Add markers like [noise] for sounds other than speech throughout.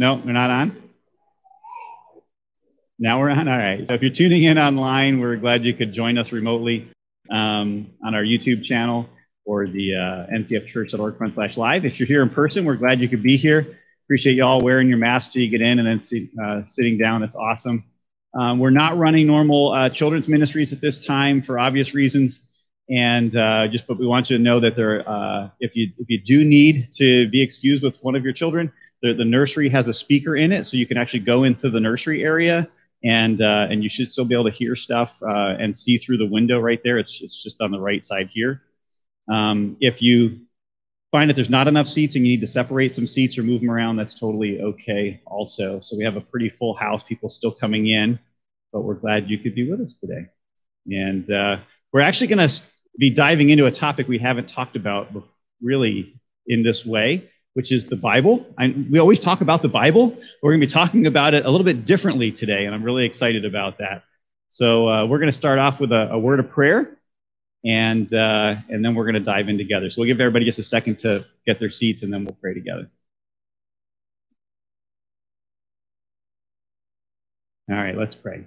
No, we're not on? Now we're on? All right. So if you're tuning in online, we're glad you could join us remotely um, on our YouTube channel or the uh, ncfchurch.org front slash live. If you're here in person, we're glad you could be here. Appreciate you all wearing your masks so you get in and then see, uh, sitting down. That's awesome. Um, we're not running normal uh, children's ministries at this time for obvious reasons. And uh, just, but we want you to know that there, uh, if you if you do need to be excused with one of your children, the, the nursery has a speaker in it, so you can actually go into the nursery area, and uh, and you should still be able to hear stuff uh, and see through the window right there. It's it's just on the right side here. Um, if you find that there's not enough seats and you need to separate some seats or move them around, that's totally okay also. So we have a pretty full house, people still coming in, but we're glad you could be with us today. And uh, we're actually going to be diving into a topic we haven't talked about really in this way, which is the Bible. I, we always talk about the Bible. We're going to be talking about it a little bit differently today, and I'm really excited about that. So uh, we're going to start off with a, a word of prayer, and uh, and then we're going to dive in together. So we'll give everybody just a second to get their seats, and then we'll pray together. All right, let's pray.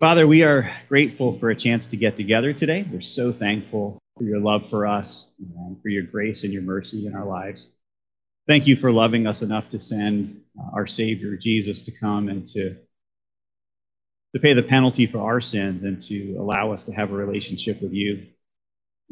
Father, we are grateful for a chance to get together today. We're so thankful for your love for us and for your grace and your mercy in our lives. Thank you for loving us enough to send uh, our Savior, Jesus, to come and to, to pay the penalty for our sins and to allow us to have a relationship with you.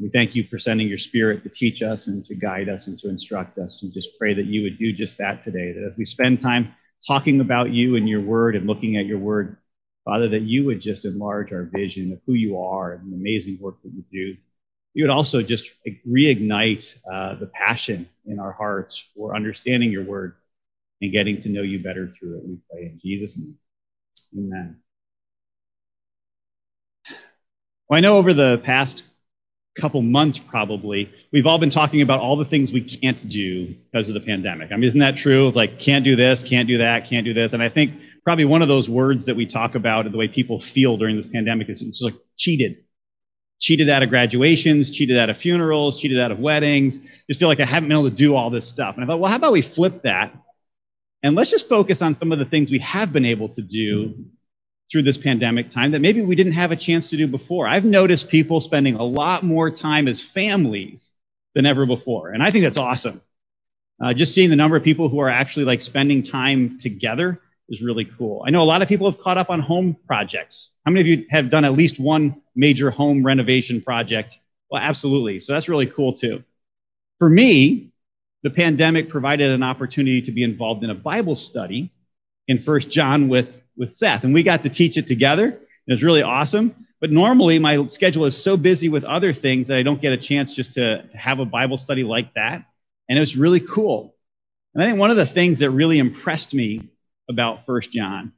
We thank you for sending your Spirit to teach us and to guide us and to instruct us. And just pray that you would do just that today, that as we spend time talking about you and your word and looking at your word, Father, that you would just enlarge our vision of who you are and the amazing work that you do. You would also just reignite uh, the passion in our hearts for understanding your word and getting to know you better through it. We pray in Jesus' name. Amen. Well, I know over the past couple months, probably, we've all been talking about all the things we can't do because of the pandemic. I mean, isn't that true? It's like, can't do this, can't do that, can't do this. And I think probably one of those words that we talk about and the way people feel during this pandemic is it's like cheated. Cheated out of graduations, cheated out of funerals, cheated out of weddings. Just feel like I haven't been able to do all this stuff. And I thought, well, how about we flip that? And let's just focus on some of the things we have been able to do through this pandemic time that maybe we didn't have a chance to do before. I've noticed people spending a lot more time as families than ever before. And I think that's awesome. Uh, just seeing the number of people who are actually like spending time together is really cool. I know a lot of people have caught up on home projects. How many of you have done at least one major home renovation project? Well, absolutely. So that's really cool too. For me, the pandemic provided an opportunity to be involved in a Bible study in First John with, with Seth, and we got to teach it together. It was really awesome. But normally, my schedule is so busy with other things that I don't get a chance just to have a Bible study like that. And it was really cool. And I think one of the things that really impressed me about First John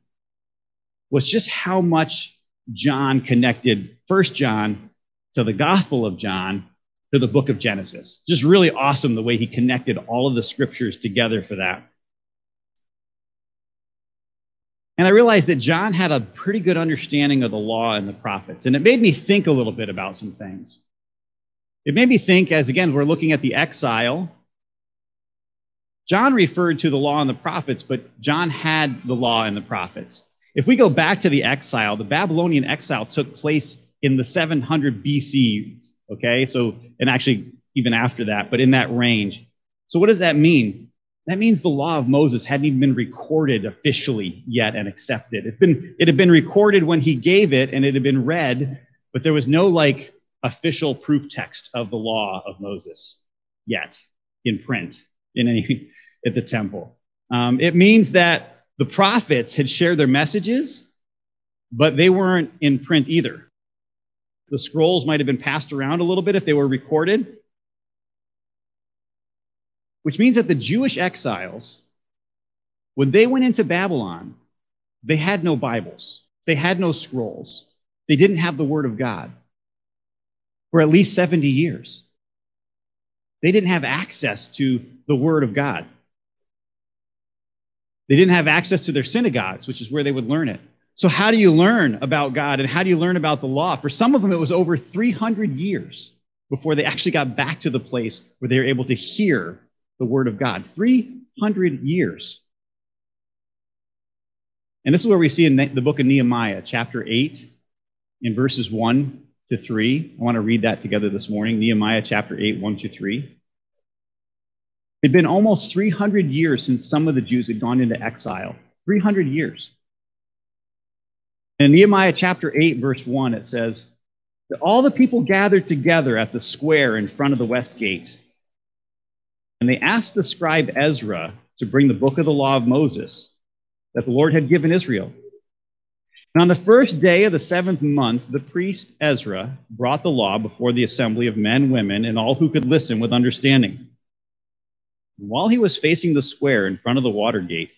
was just how much John connected First John to the Gospel of John to the book of Genesis. Just really awesome the way he connected all of the scriptures together for that. And I realized that John had a pretty good understanding of the law and the prophets. And it made me think a little bit about some things. It made me think, as again, we're looking at the exile John referred to the law and the prophets, but John had the law and the prophets. If we go back to the exile, the Babylonian exile took place in the 700 BC, okay? So, and actually even after that, but in that range. So, what does that mean? That means the law of Moses hadn't even been recorded officially yet and accepted. It, been, it had been recorded when he gave it and it had been read, but there was no like official proof text of the law of Moses yet in print in any [laughs] at the temple. Um, it means that the prophets had shared their messages, but they weren't in print either. The scrolls might have been passed around a little bit if they were recorded, which means that the Jewish exiles, when they went into Babylon, they had no Bibles, they had no scrolls, they didn't have the Word of God for at least 70 years. They didn't have access to the Word of God. They didn't have access to their synagogues, which is where they would learn it. So, how do you learn about God and how do you learn about the law? For some of them, it was over 300 years before they actually got back to the place where they were able to hear the word of God. 300 years. And this is where we see in the book of Nehemiah, chapter 8, in verses 1 to 3. I want to read that together this morning. Nehemiah chapter 8, 1 to 3. It had been almost 300 years since some of the Jews had gone into exile. 300 years. In Nehemiah chapter 8, verse 1, it says, all the people gathered together at the square in front of the west gate. And they asked the scribe Ezra to bring the book of the law of Moses that the Lord had given Israel. And on the first day of the seventh month, the priest Ezra brought the law before the assembly of men, women, and all who could listen with understanding. And while he was facing the square in front of the water gate,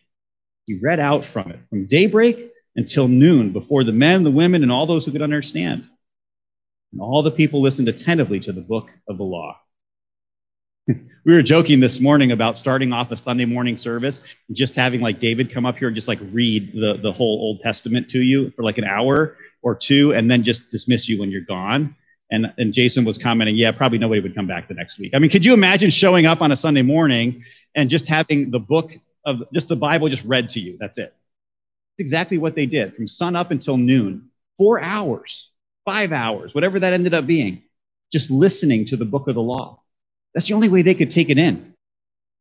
he read out from it from daybreak until noon before the men, the women, and all those who could understand. And all the people listened attentively to the book of the law. [laughs] we were joking this morning about starting off a Sunday morning service and just having like David come up here and just like read the, the whole Old Testament to you for like an hour or two and then just dismiss you when you're gone. And, and Jason was commenting, yeah, probably nobody would come back the next week. I mean, could you imagine showing up on a Sunday morning and just having the book of just the Bible just read to you? That's it. It's exactly what they did from sun up until noon, four hours, five hours, whatever that ended up being, just listening to the book of the law. That's the only way they could take it in.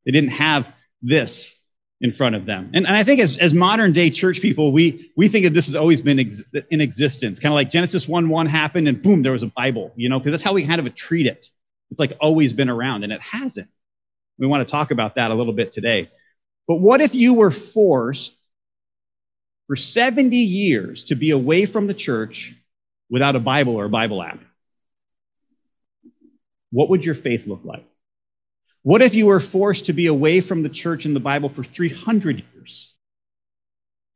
They didn't have this in front of them. And, and I think as, as modern day church people, we, we think that this has always been ex- in existence, kind of like Genesis 1 1 happened and boom, there was a Bible, you know, because that's how we kind of treat it. It's like always been around, and it hasn't. We want to talk about that a little bit today. But what if you were forced for 70 years to be away from the church without a Bible or a Bible app? What would your faith look like? What if you were forced to be away from the church and the Bible for 300 years?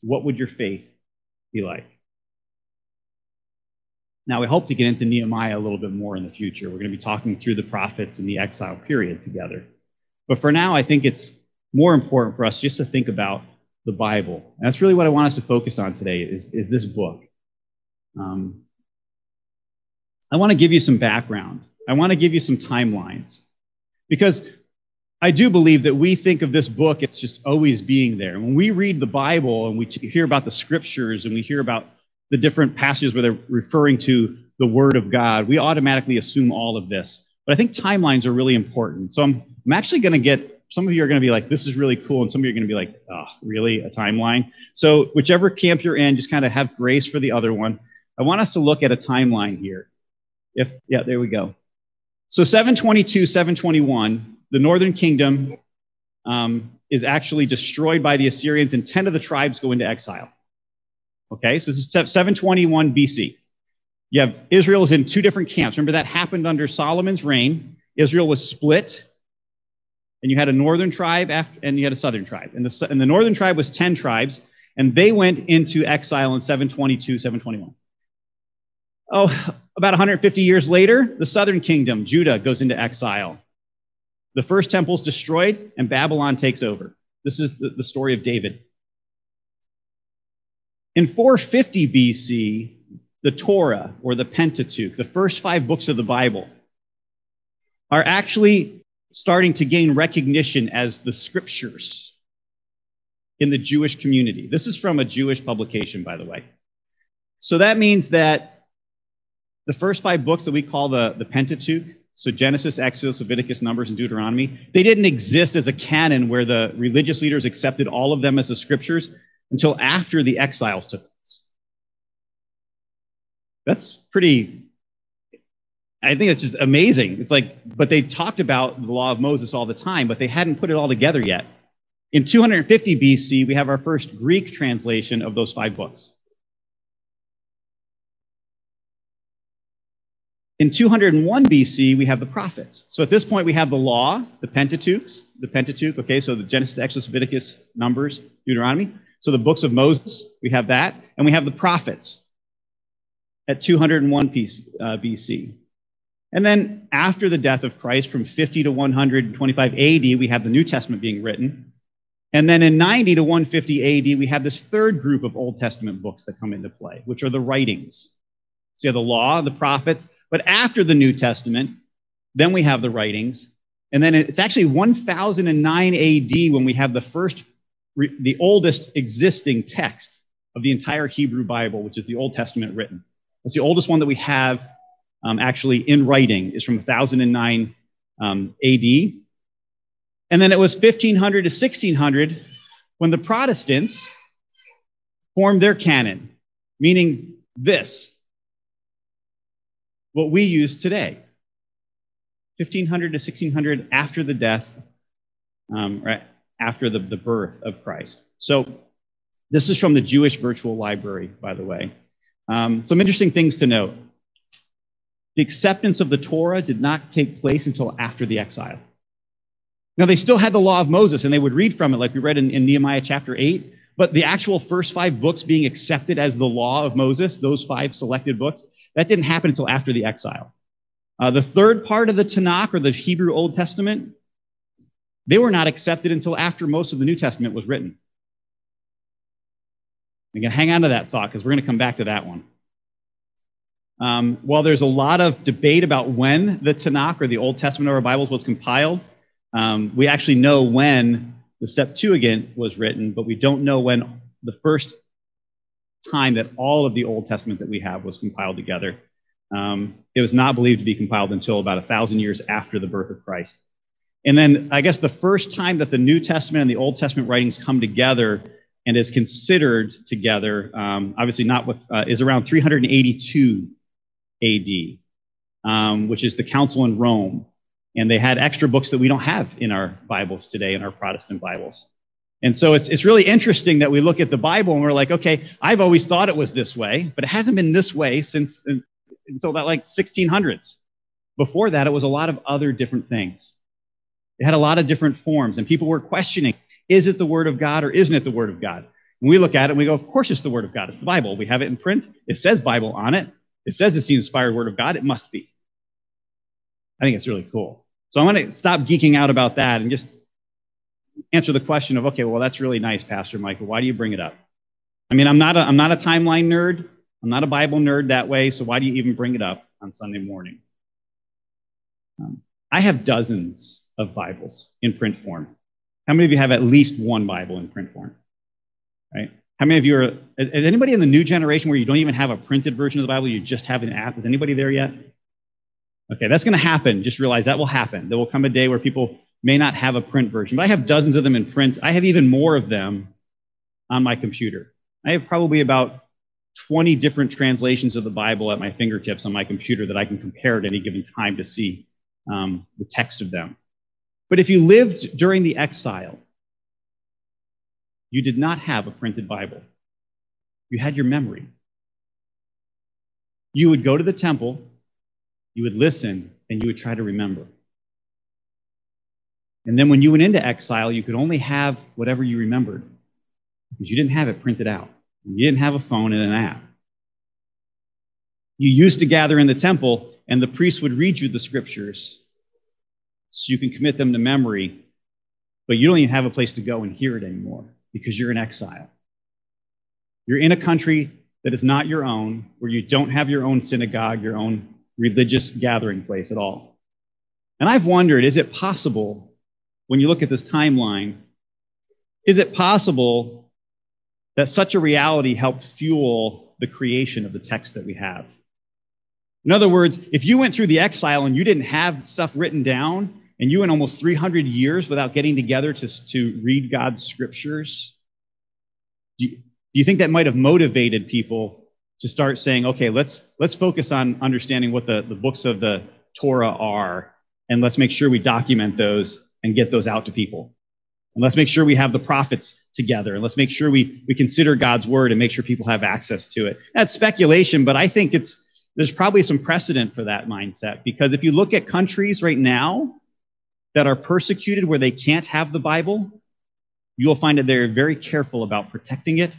What would your faith be like? Now, we hope to get into Nehemiah a little bit more in the future. We're going to be talking through the prophets and the exile period together. But for now, I think it's more important for us just to think about the Bible. And that's really what I want us to focus on today is, is this book. Um, I want to give you some background I want to give you some timelines because I do believe that we think of this book, it's just always being there. When we read the Bible and we hear about the scriptures and we hear about the different passages where they're referring to the Word of God, we automatically assume all of this. But I think timelines are really important. So I'm, I'm actually going to get, some of you are going to be like, this is really cool. And some of you are going to be like, oh, really? A timeline? So whichever camp you're in, just kind of have grace for the other one. I want us to look at a timeline here. If, yeah, there we go. So 722, 721, the northern kingdom um, is actually destroyed by the Assyrians, and 10 of the tribes go into exile. Okay, so this is 721 BC. You have Israel is in two different camps. Remember that happened under Solomon's reign. Israel was split, and you had a northern tribe after, and you had a southern tribe. And the, and the northern tribe was 10 tribes, and they went into exile in 722, 721. Oh, about 150 years later, the southern kingdom, Judah, goes into exile. The first temple is destroyed, and Babylon takes over. This is the, the story of David. In 450 BC, the Torah, or the Pentateuch, the first five books of the Bible, are actually starting to gain recognition as the scriptures in the Jewish community. This is from a Jewish publication, by the way. So that means that the first five books that we call the, the Pentateuch, so Genesis, Exodus, Leviticus, Numbers, and Deuteronomy, they didn't exist as a canon where the religious leaders accepted all of them as the scriptures until after the exiles took place. That's pretty, I think it's just amazing. It's like, but they talked about the law of Moses all the time, but they hadn't put it all together yet. In 250 BC, we have our first Greek translation of those five books. In 201 BC, we have the prophets. So at this point, we have the law, the Pentateuch, the Pentateuch, okay, so the Genesis, Exodus, Leviticus, Numbers, Deuteronomy. So the books of Moses, we have that. And we have the prophets at 201 BC. Uh, and then after the death of Christ, from 50 to 125 AD, we have the New Testament being written. And then in 90 to 150 AD, we have this third group of Old Testament books that come into play, which are the writings. So you have the law, the prophets, but after the New Testament, then we have the writings. And then it's actually 1009 AD when we have the first, the oldest existing text of the entire Hebrew Bible, which is the Old Testament written. That's the oldest one that we have um, actually in writing, is from 1009 um, AD. And then it was 1500 to 1600 when the Protestants formed their canon, meaning this, what we use today. 1500 to 1600 after the death, um, right after the, the birth of Christ. So this is from the Jewish Virtual Library, by the way. Um, some interesting things to note. The acceptance of the Torah did not take place until after the exile. Now, they still had the law of Moses, and they would read from it, like we read in, in Nehemiah chapter 8, but the actual first five books being accepted as the law of Moses, those five selected books, that didn't happen until after the exile. Uh, the third part of the Tanakh, or the Hebrew Old Testament, they were not accepted until after most of the New Testament was written. Again, hang on to that thought because we're going to come back to that one. Um, while there's a lot of debate about when the Tanakh or the Old Testament of our Bibles was compiled, um, we actually know when the Septuagint was written, but we don't know when the first time that all of the Old Testament that we have was compiled together. Um, it was not believed to be compiled until about a thousand years after the birth of Christ. And then I guess the first time that the New Testament and the Old Testament writings come together and is considered together, um, obviously not with, uh, is around 382 AD, um, which is the Council in Rome. And they had extra books that we don't have in our Bibles today, in our Protestant Bibles. And so it's, it's really interesting that we look at the Bible and we're like, okay, I've always thought it was this way, but it hasn't been this way since until about like 1600s. Before that, it was a lot of other different things. It had a lot of different forms, and people were questioning is it the Word of God or isn't it the Word of God? And we look at it and we go, of course it's the Word of God. It's the Bible. We have it in print. It says Bible on it. It says it's the inspired Word of God. It must be. I think it's really cool. So I want to stop geeking out about that and just answer the question of, okay, well, that's really nice, Pastor Michael. Why do you bring it up? I mean, I'm not a, I'm not a timeline nerd. I'm not a Bible nerd that way, so why do you even bring it up on Sunday morning? Um, I have dozens of Bibles in print form. How many of you have at least one Bible in print form? Right? How many of you are, is anybody in the new generation where you don't even have a printed version of the Bible, you just have an app? Is anybody there yet? Okay, that's going to happen. Just realize that will happen. There will come a day where people may not have a print version, but I have dozens of them in print. I have even more of them on my computer. I have probably about 20 different translations of the Bible at my fingertips on my computer that I can compare at any given time to see um, the text of them. But if you lived during the exile, you did not have a printed Bible. You had your memory. You would go to the temple, you would listen, and you would try to remember. And then when you went into exile, you could only have whatever you remembered because you didn't have it printed out. You didn't have a phone and an app. You used to gather in the temple, and the priest would read you the scriptures so you can commit them to memory, but you don't even have a place to go and hear it anymore because you're in exile. You're in a country that is not your own, where you don't have your own synagogue, your own religious gathering place at all. And I've wondered is it possible, when you look at this timeline, is it possible that such a reality helped fuel the creation of the text that we have. In other words, if you went through the exile and you didn't have stuff written down, and you went almost 300 years without getting together to, to read God's scriptures, do you, do you think that might have motivated people to start saying, okay, let's, let's focus on understanding what the, the books of the Torah are, and let's make sure we document those and get those out to people? And let's make sure we have the prophets together. And let's make sure we, we consider God's word and make sure people have access to it. That's speculation, but I think it's there's probably some precedent for that mindset because if you look at countries right now that are persecuted where they can't have the Bible, you will find that they're very careful about protecting it,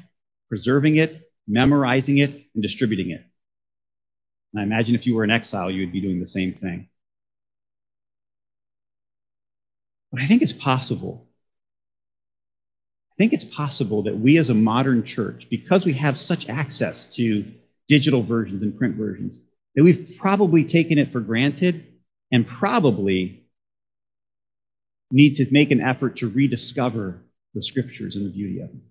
preserving it, memorizing it, and distributing it. And I imagine if you were in exile, you would be doing the same thing. But I think it's possible I think it's possible that we as a modern church, because we have such access to digital versions and print versions, that we've probably taken it for granted and probably need to make an effort to rediscover the scriptures and the beauty of them.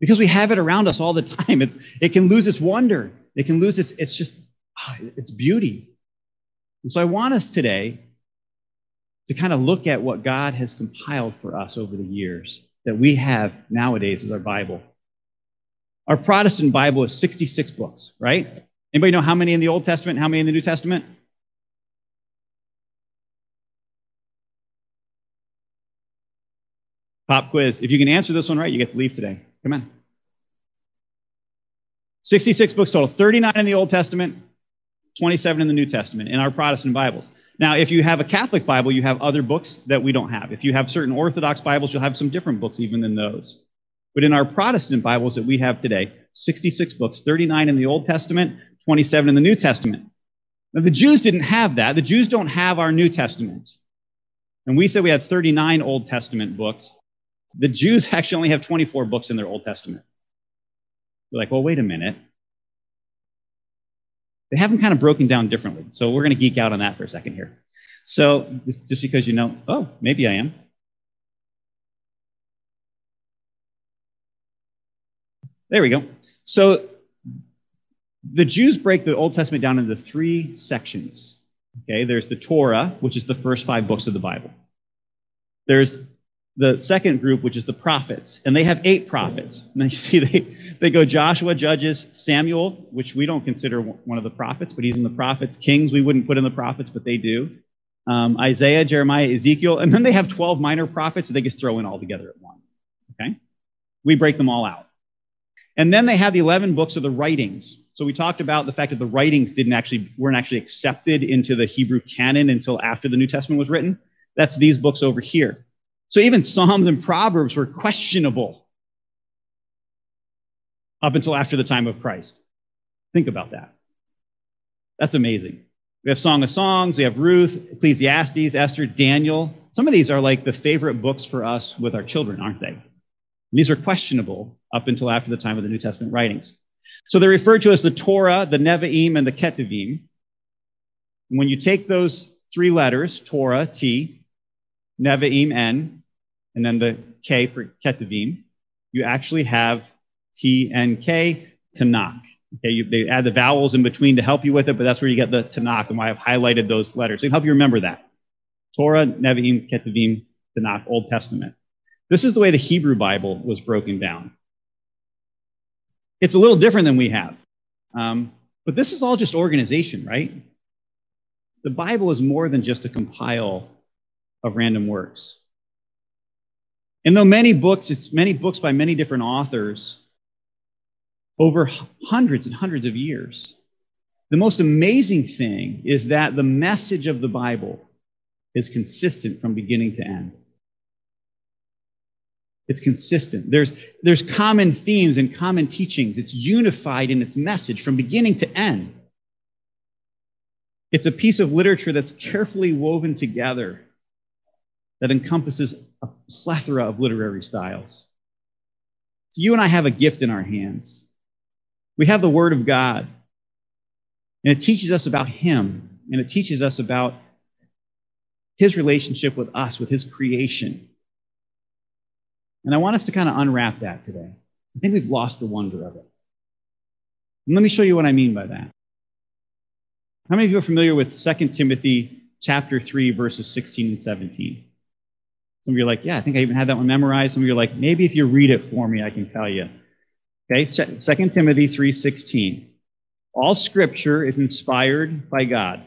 Because we have it around us all the time. It's, it can lose its wonder. It can lose its, it's just, ah, its beauty. And so I want us today to kind of look at what God has compiled for us over the years that we have nowadays as our Bible. Our Protestant Bible is 66 books, right? Anybody know how many in the Old Testament, how many in the New Testament? Pop quiz. If you can answer this one right, you get to leave today. Come on. 66 books total, 39 in the Old Testament, 27 in the New Testament in our Protestant Bibles. Now, if you have a Catholic Bible, you have other books that we don't have. If you have certain Orthodox Bibles, you'll have some different books even than those. But in our Protestant Bibles that we have today, 66 books, 39 in the Old Testament, 27 in the New Testament. Now, the Jews didn't have that. The Jews don't have our New Testament. And we said we had 39 Old Testament books. The Jews [laughs] actually only have 24 books in their Old Testament. They're like, well, wait a minute. They have them kind of broken down differently. So we're going to geek out on that for a second here. So just, just because you know, oh, maybe I am. There we go. So the Jews break the Old Testament down into three sections. Okay, there's the Torah, which is the first five books of the Bible. There's the second group, which is the prophets, and they have eight prophets. [laughs] And you see, they, they go Joshua, Judges, Samuel, which we don't consider one of the prophets, but he's in the prophets. Kings, we wouldn't put in the prophets, but they do. Um, Isaiah, Jeremiah, Ezekiel, and then they have 12 minor prophets that they just throw in all together at once. Okay? We break them all out. And then they have the 11 books of the writings. So we talked about the fact that the writings didn't actually weren't actually accepted into the Hebrew canon until after the New Testament was written. That's these books over here. So even Psalms and Proverbs were questionable up until after the time of Christ. Think about that. That's amazing. We have Song of Songs, we have Ruth, Ecclesiastes, Esther, Daniel. Some of these are like the favorite books for us with our children, aren't they? These were questionable up until after the time of the New Testament writings. So they're referred to as the Torah, the Nevi'im, and the Ketuvim. And when you take those three letters, Torah, T, Nevi'im, N, and then the K for Ketuvim, you actually have T N K, Tanakh. Okay, you, they add the vowels in between to help you with it, but that's where you get the Tanakh and why I've highlighted those letters. So it help you remember that. Torah, Nevi'im, Ketuvim, Tanakh, Old Testament. This is the way the Hebrew Bible was broken down. It's a little different than we have. Um, but this is all just organization, right? The Bible is more than just a compile of random works. And though many books, it's many books by many different authors over hundreds and hundreds of years, the most amazing thing is that the message of the Bible is consistent from beginning to end. It's consistent. There's, there's common themes and common teachings. It's unified in its message from beginning to end. It's a piece of literature that's carefully woven together that encompasses a plethora of literary styles. So you and I have a gift in our hands. We have the Word of God, and it teaches us about Him, and it teaches us about His relationship with us, with His creation. And I want us to kind of unwrap that today. I think we've lost the wonder of it. And let me show you what I mean by that. How many of you are familiar with 2 Timothy chapter 3, verses 16 and 17? Some of you are like, yeah, I think I even had that one memorized. Some of you are like, maybe if you read it for me, I can tell you. Okay, 2 Timothy 3:16. All scripture is inspired by God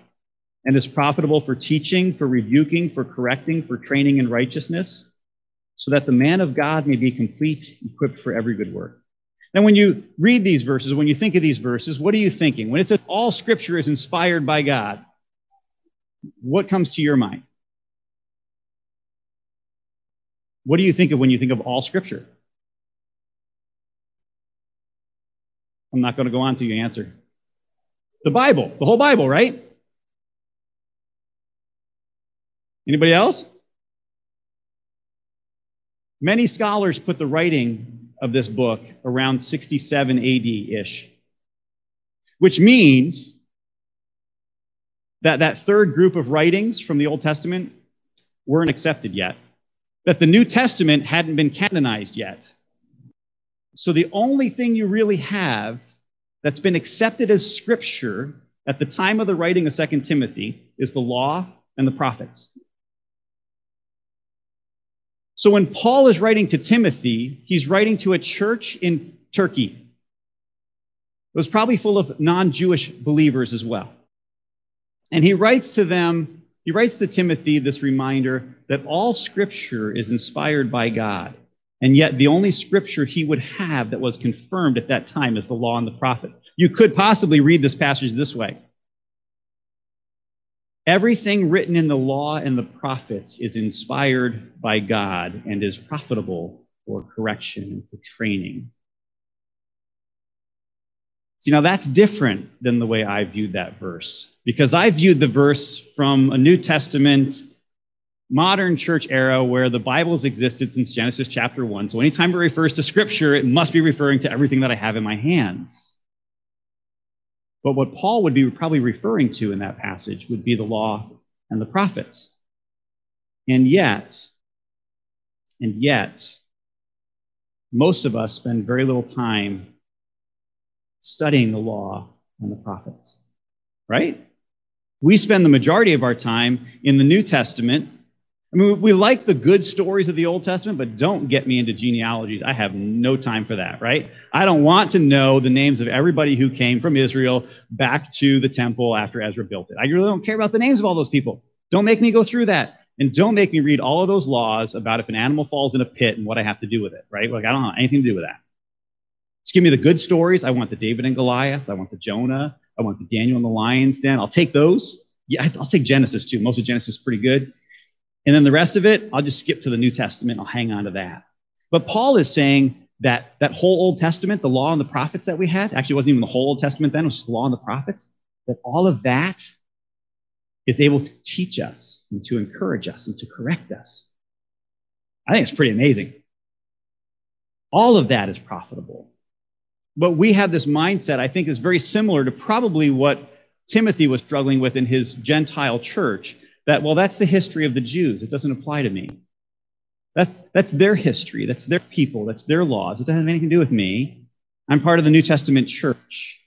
and is profitable for teaching, for rebuking, for correcting, for training in righteousness, so that the man of God may be complete, equipped for every good work. Now, when you read these verses, when you think of these verses, what are you thinking? When it says all scripture is inspired by God, what comes to your mind? What do you think of when you think of all scripture? I'm not going to go on to you answer. The Bible, the whole Bible, right? Anybody else? Many scholars put the writing of this book around 67 AD ish, which means that that third group of writings from the Old Testament weren't accepted yet, that the New Testament hadn't been canonized yet. So the only thing you really have that's been accepted as scripture at the time of the writing of 2 Timothy is the law and the prophets. So when Paul is writing to Timothy, he's writing to a church in Turkey. It was probably full of non Jewish believers as well. And he writes to them, he writes to Timothy this reminder that all scripture is inspired by God. And yet, the only scripture he would have that was confirmed at that time is the law and the prophets. You could possibly read this passage this way Everything written in the law and the prophets is inspired by God and is profitable for correction and for training. See, now that's different than the way I viewed that verse, because I viewed the verse from a New Testament modern church era where the Bible has existed since Genesis chapter 1. So anytime it refers to scripture, it must be referring to everything that I have in my hands. But what Paul would be probably referring to in that passage would be the law and the prophets. And yet, and yet, most of us spend very little time studying the law and the prophets, right? We spend the majority of our time in the New Testament I mean, we like the good stories of the Old Testament, but don't get me into genealogies. I have no time for that, right? I don't want to know the names of everybody who came from Israel back to the temple after Ezra built it. I really don't care about the names of all those people. Don't make me go through that. And don't make me read all of those laws about if an animal falls in a pit and what I have to do with it, right? Like, I don't have anything to do with that. Just give me the good stories. I want the David and Goliath. I want the Jonah. I want the Daniel and the lion's den. I'll take those. Yeah, I'll take Genesis too. Most of Genesis is pretty good. And then the rest of it, I'll just skip to the New Testament. I'll hang on to that. But Paul is saying that that whole Old Testament, the law and the prophets that we had, actually wasn't even the whole Old Testament then, it was just the law and the prophets, that all of that is able to teach us and to encourage us and to correct us. I think it's pretty amazing. All of that is profitable. But we have this mindset, I think, is very similar to probably what Timothy was struggling with in his Gentile church that, well, that's the history of the Jews. It doesn't apply to me. That's, that's their history. That's their people. That's their laws. It doesn't have anything to do with me. I'm part of the New Testament church.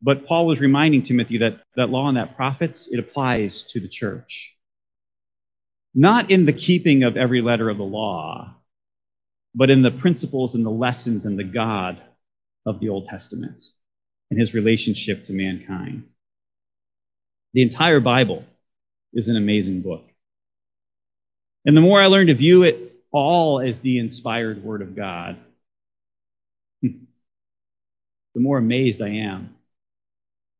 But Paul was reminding Timothy that that law and that prophets, it applies to the church. Not in the keeping of every letter of the law, but in the principles and the lessons and the God of the Old Testament and his relationship to mankind. The entire Bible is an amazing book. And the more I learn to view it all as the inspired Word of God, [laughs] the more amazed I am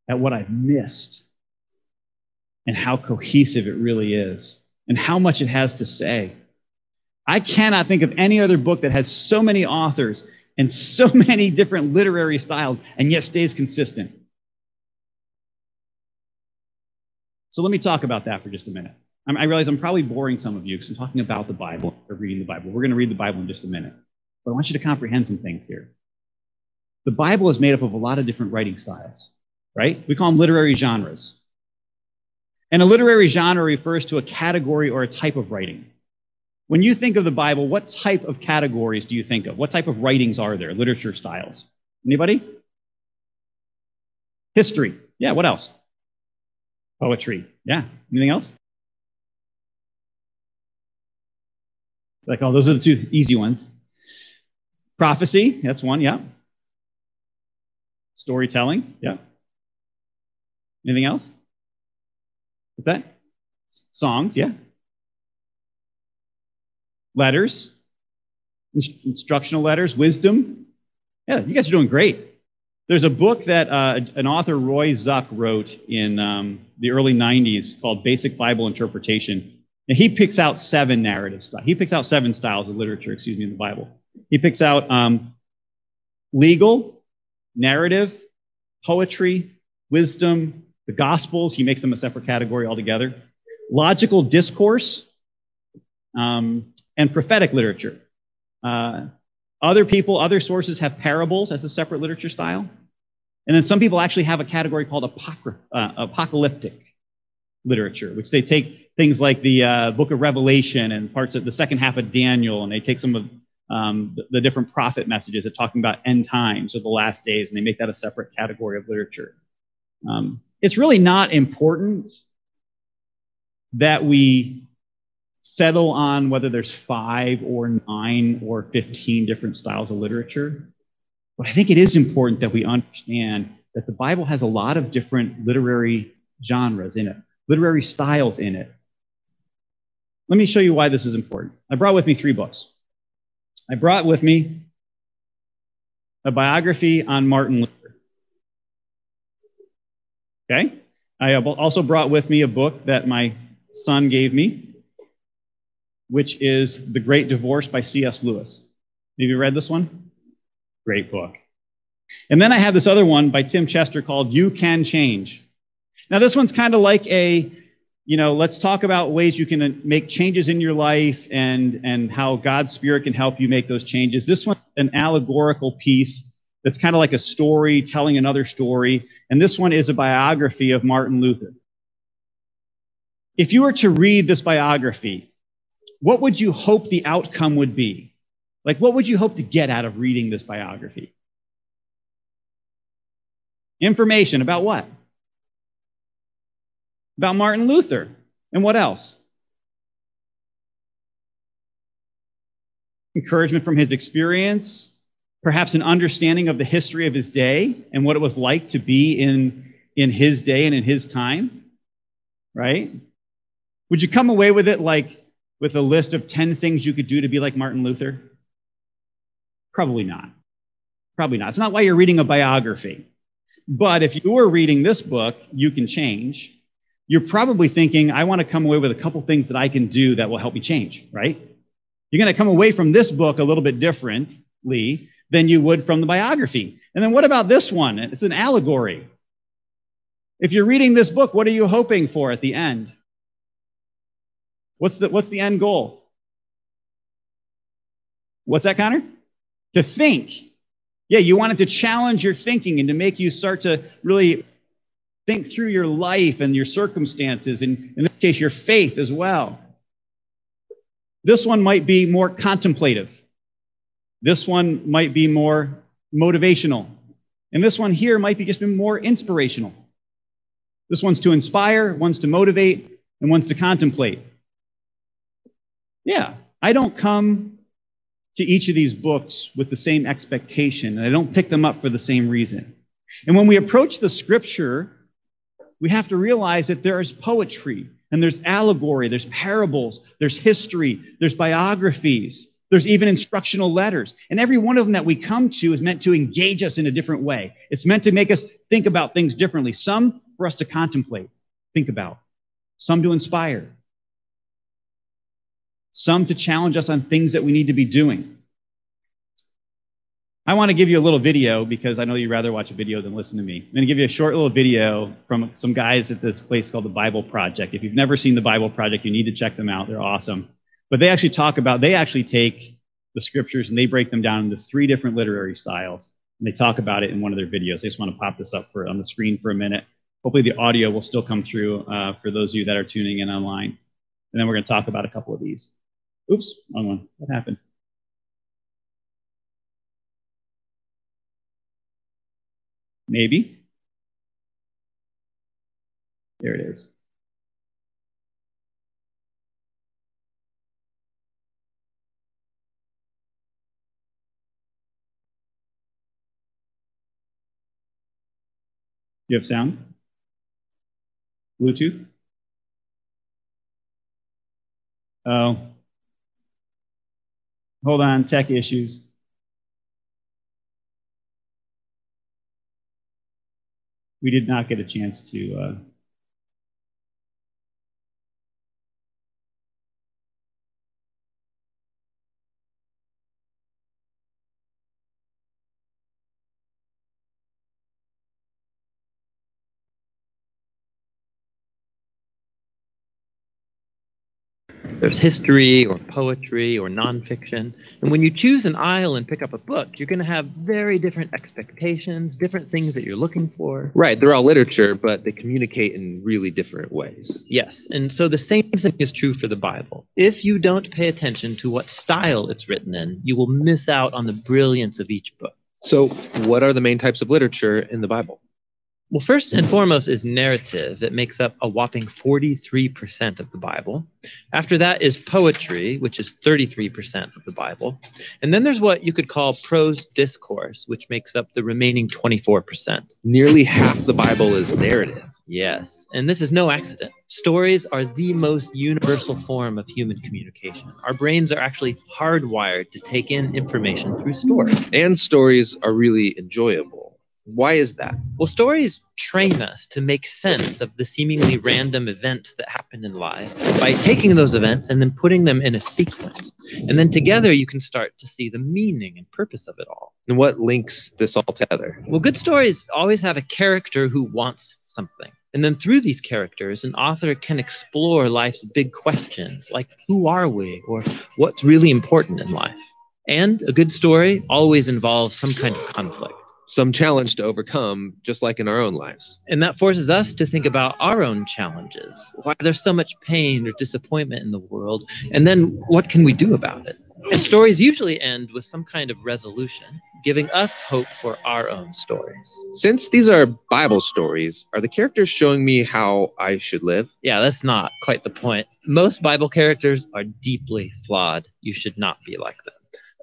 at what I've missed and how cohesive it really is and how much it has to say. I cannot think of any other book that has so many authors and so [laughs] many different literary styles and yet stays consistent. So let me talk about that for just a minute. I realize I'm probably boring some of you because I'm talking about the Bible or reading the Bible. We're going to read the Bible in just a minute. But I want you to comprehend some things here. The Bible is made up of a lot of different writing styles, right? We call them literary genres. And a literary genre refers to a category or a type of writing. When you think of the Bible, what type of categories do you think of? What type of writings are there, literature styles? Anybody? History. Yeah, what else? Poetry. Yeah. Anything else? Like, oh, those are the two easy ones. Prophecy. That's one. Yeah. Storytelling. Yeah. Anything else? What's that? Songs. Yeah. Letters. Instructional letters. Wisdom. Yeah, you guys are doing great. There's a book that uh, an author, Roy Zuck, wrote in um, the early 90s called Basic Bible Interpretation. And he picks out seven narrative styles. He picks out seven styles of literature, excuse me, in the Bible. He picks out um, legal, narrative, poetry, wisdom, the Gospels. He makes them a separate category altogether. Logical discourse, um, and prophetic literature. Uh, other people, other sources have parables as a separate literature style. And then some people actually have a category called uh, apocalyptic literature, which they take things like the uh, book of Revelation and parts of the second half of Daniel, and they take some of um, the, the, different prophet messages that talking about end times or the last days, and they make that a separate category of literature. Um, it's really not important that we settle on whether there's five or nine or 15 different styles of literature. But I think it is important that we understand that the Bible has a lot of different literary genres in it, literary styles in it. Let me show you why this is important. I brought with me three books. I brought with me a biography on Martin Luther. Okay? I also brought with me a book that my son gave me, which is The Great Divorce by C.S. Lewis. Have you read this one? Great book. And then I have this other one by Tim Chester called You Can Change. Now, this one's kind of like a you know, let's talk about ways you can make changes in your life and, and how God's Spirit can help you make those changes. This one's an allegorical piece that's kind of like a story telling another story. And this one is a biography of Martin Luther. If you were to read this biography, what would you hope the outcome would be? Like, what would you hope to get out of reading this biography? Information about what? about Martin Luther. And what else? Encouragement from his experience, perhaps an understanding of the history of his day and what it was like to be in, in his day and in his time, right? Would you come away with it like with a list of 10 things you could do to be like Martin Luther? Probably not. Probably not. It's not why you're reading a biography. But if you were reading this book, You Can Change, you're probably thinking, I want to come away with a couple things that I can do that will help me change, right? You're going to come away from this book a little bit differently than you would from the biography. And then what about this one? It's an allegory. If you're reading this book, what are you hoping for at the end? What's the, what's the end goal? What's that, Connor? To think. Yeah, you want it to challenge your thinking and to make you start to really Think through your life and your circumstances, and in this case, your faith as well. This one might be more contemplative. This one might be more motivational. And this one here might be just more inspirational. This one's to inspire, one's to motivate, and one's to contemplate. Yeah, I don't come to each of these books with the same expectation, and I don't pick them up for the same reason. And when we approach the scripture we have to realize that there is poetry and there's allegory, there's parables, there's history, there's biographies, there's even instructional letters. And every one of them that we come to is meant to engage us in a different way. It's meant to make us think about things differently. Some for us to contemplate, think about, some to inspire, some to challenge us on things that we need to be doing. I want to give you a little video because I know you'd rather watch a video than listen to me. I'm going to give you a short little video from some guys at this place called the Bible Project. If you've never seen the Bible Project, you need to check them out. They're awesome. But they actually talk about, they actually take the scriptures and they break them down into three different literary styles. And they talk about it in one of their videos. I just want to pop this up for on the screen for a minute. Hopefully the audio will still come through uh, for those of you that are tuning in online. And then we're going to talk about a couple of these. Oops, wrong one. What happened? Maybe. There it is. You have sound? Bluetooth? Oh. Hold on, tech issues. we did not get a chance to uh, There's history or poetry or nonfiction. And when you choose an aisle and pick up a book, you're going to have very different expectations, different things that you're looking for. Right, they're all literature, but they communicate in really different ways. Yes, and so the same thing is true for the Bible. If you don't pay attention to what style it's written in, you will miss out on the brilliance of each book. So, what are the main types of literature in the Bible? Well, first and foremost is narrative. It makes up a whopping 43% of the Bible. After that is poetry, which is 33% of the Bible. And then there's what you could call prose discourse, which makes up the remaining 24%. Nearly half the Bible is narrative. Yes, and this is no accident. Stories are the most universal form of human communication. Our brains are actually hardwired to take in information through stories. And stories are really enjoyable. Why is that? Well, stories train us to make sense of the seemingly random events that happen in life by taking those events and then putting them in a sequence. And then together you can start to see the meaning and purpose of it all. And what links this all together? Well, good stories always have a character who wants something. And then through these characters, an author can explore life's big questions like who are we or what's really important in life. And a good story always involves some kind of conflict some challenge to overcome, just like in our own lives. And that forces us to think about our own challenges, why there's so much pain or disappointment in the world, and then what can we do about it? And stories usually end with some kind of resolution, giving us hope for our own stories. Since these are Bible stories, are the characters showing me how I should live? Yeah, that's not quite the point. Most Bible characters are deeply flawed. You should not be like them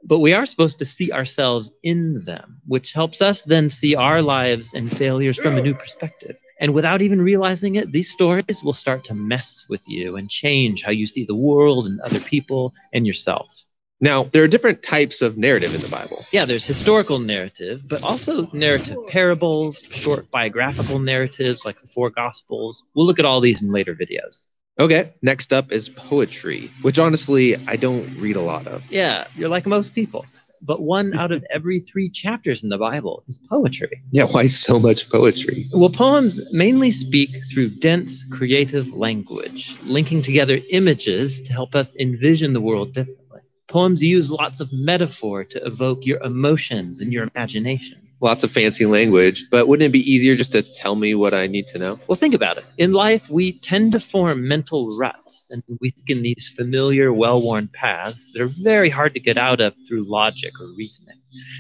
but we are supposed to see ourselves in them, which helps us then see our lives and failures from a new perspective. And without even realizing it, these stories will start to mess with you and change how you see the world and other people and yourself. Now, there are different types of narrative in the Bible. Yeah, there's historical narrative, but also narrative parables, short biographical narratives like the four Gospels. We'll look at all these in later videos. Okay, next up is poetry, which honestly I don't read a lot of. Yeah, you're like most people. But one out of every three chapters in the Bible is poetry. Yeah, why so much poetry? Well, poems mainly speak through dense, creative language, linking together images to help us envision the world differently. Poems use lots of metaphor to evoke your emotions and your imagination lots of fancy language, but wouldn't it be easier just to tell me what I need to know? Well, think about it. In life, we tend to form mental ruts and we think in these familiar, well worn paths that are very hard to get out of through logic or reasoning.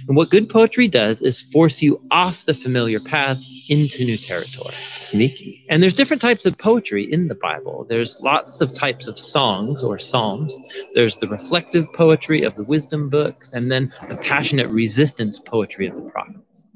And what good poetry does is force you off the familiar path into new territory. Sneaky. And there's different types of poetry in the Bible. There's lots of types of songs or psalms. There's the reflective poetry of the wisdom books, and then the passionate resistance poetry of the prophets.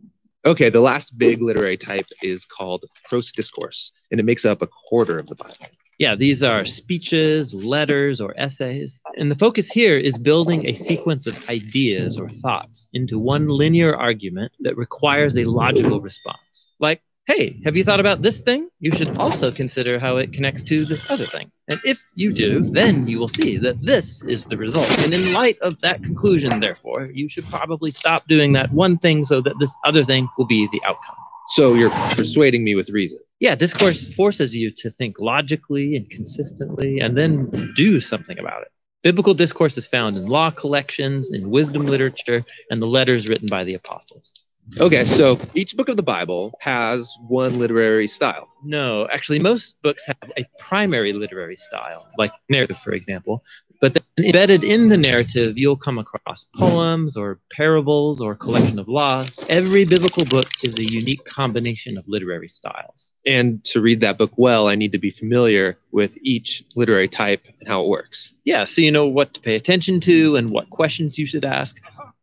Okay, the last big literary type is called prose discourse, and it makes up a quarter of the Bible. Yeah, these are speeches, letters, or essays. And the focus here is building a sequence of ideas or thoughts into one linear argument that requires a logical response. Like, hey, have you thought about this thing? You should also consider how it connects to this other thing. And if you do, then you will see that this is the result. And in light of that conclusion, therefore, you should probably stop doing that one thing so that this other thing will be the outcome. So you're persuading me with reason. Yeah, discourse forces you to think logically and consistently and then do something about it. Biblical discourse is found in law collections, in wisdom literature, and the letters written by the apostles. Okay, so each book of the Bible has one literary style. No, actually, most books have a primary literary style, like narrative, for example. But then embedded in the narrative, you'll come across poems or parables or collection of laws. Every biblical book is a unique combination of literary styles. And to read that book well, I need to be familiar with each literary type and how it works. Yeah, so you know what to pay attention to and what questions you should ask. All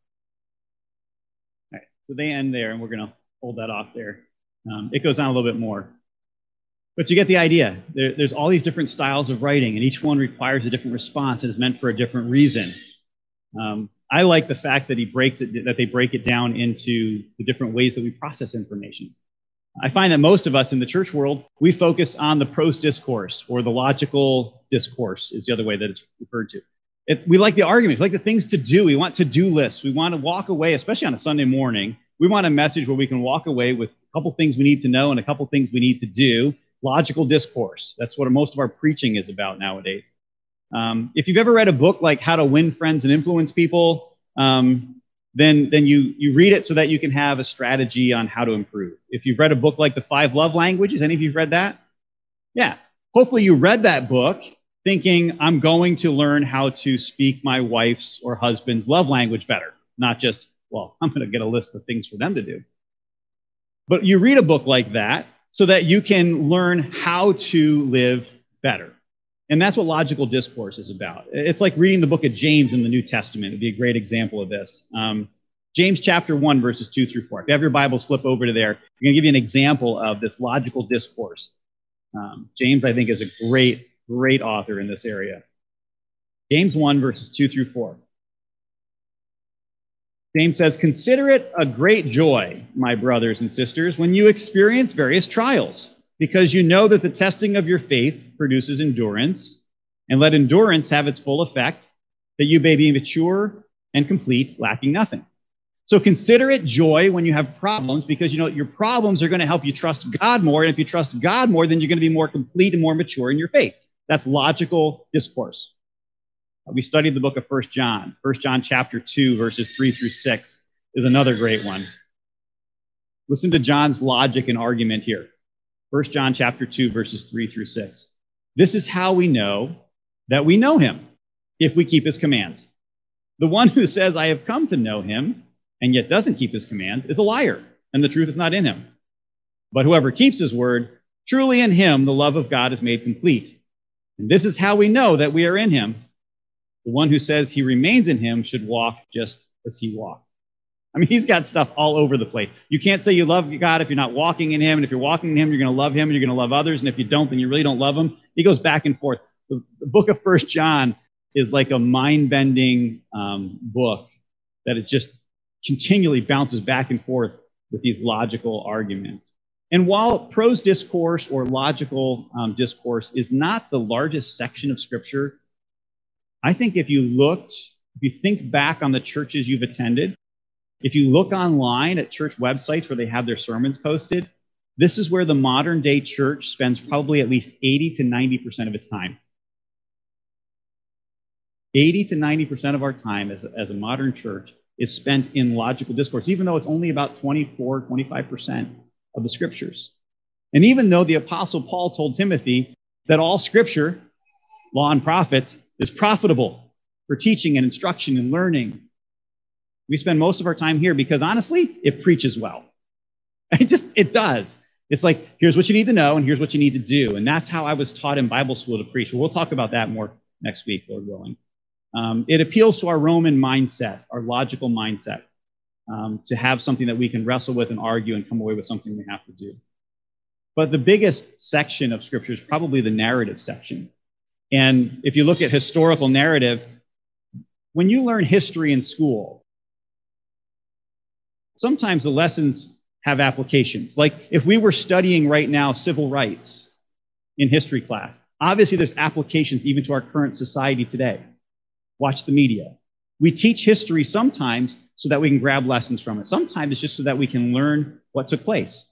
right, so they end there, and we're going to hold that off there. Um, it goes on a little bit more. But you get the idea. There, there's all these different styles of writing, and each one requires a different response and is meant for a different reason. Um, I like the fact that he breaks it, that they break it down into the different ways that we process information. I find that most of us in the church world, we focus on the prose discourse or the logical discourse is the other way that it's referred to. It, we like the arguments, we like the things to do. We want to-do lists. We want to walk away, especially on a Sunday morning. We want a message where we can walk away with a couple things we need to know and a couple things we need to do. Logical discourse. That's what most of our preaching is about nowadays. Um, if you've ever read a book like How to Win Friends and Influence People, um, then, then you, you read it so that you can have a strategy on how to improve. If you've read a book like The Five Love Languages, any of you read that? Yeah. Hopefully you read that book thinking, I'm going to learn how to speak my wife's or husband's love language better, not just, well, [laughs] I'm going to get a list of things for them to do. But you read a book like that so that you can learn how to live better. And that's what logical discourse is about. It's like reading the book of James in the New Testament. It'd be a great example of this. Um, James chapter 1, verses 2 through 4. If you have your Bibles, flip over to there. I'm going to give you an example of this logical discourse. Um, James, I think, is a great, great author in this area. James 1, verses 2 through 4. James says, Consider it a great joy, my brothers and sisters, when you experience various trials, because you know that the testing of your faith produces endurance, and let endurance have its full effect, that you may be mature and complete, lacking nothing. So consider it joy when you have problems, because you know your problems are going to help you trust God more. And if you trust God more, then you're going to be more complete and more mature in your faith. That's logical discourse. We studied the book of First John. First John chapter 2, verses 3 through 6 is another great one. Listen to John's logic and argument here. First John chapter 2, verses 3 through 6. This is how we know that we know him, if we keep his commands. The one who says, I have come to know him, and yet doesn't keep his commands, is a liar, and the truth is not in him. But whoever keeps his word, truly in him the love of God is made complete. And this is how we know that we are in him. The one who says he remains in him should walk just as he walked. I mean, he's got stuff all over the place. You can't say you love God if you're not walking in him. And if you're walking in him, you're going to love him and you're going to love others. And if you don't, then you really don't love him. He goes back and forth. The, the book of First John is like a mind bending um, book that it just continually bounces back and forth with these logical arguments. And while prose discourse or logical um, discourse is not the largest section of scripture, I think if you looked, if you think back on the churches you've attended, if you look online at church websites where they have their sermons posted, this is where the modern day church spends probably at least 80 to 90% of its time. 80 to 90% of our time as a, as a modern church is spent in logical discourse, even though it's only about 24, 25% of the scriptures. And even though the Apostle Paul told Timothy that all scripture, law and prophets, is profitable for teaching and instruction and learning. We spend most of our time here because honestly, it preaches well. [laughs] It just, it does. It's like, here's what you need to know and here's what you need to do. And that's how I was taught in Bible school to preach. We'll talk about that more next week, Lord willing. Um, it appeals to our Roman mindset, our logical mindset, um, to have something that we can wrestle with and argue and come away with something we have to do. But the biggest section of Scripture is probably the narrative section. And if you look at historical narrative, when you learn history in school, sometimes the lessons have applications. Like if we were studying right now civil rights in history class, obviously there's applications even to our current society today. Watch the media. We teach history sometimes so that we can grab lessons from it. Sometimes it's just so that we can learn what took place.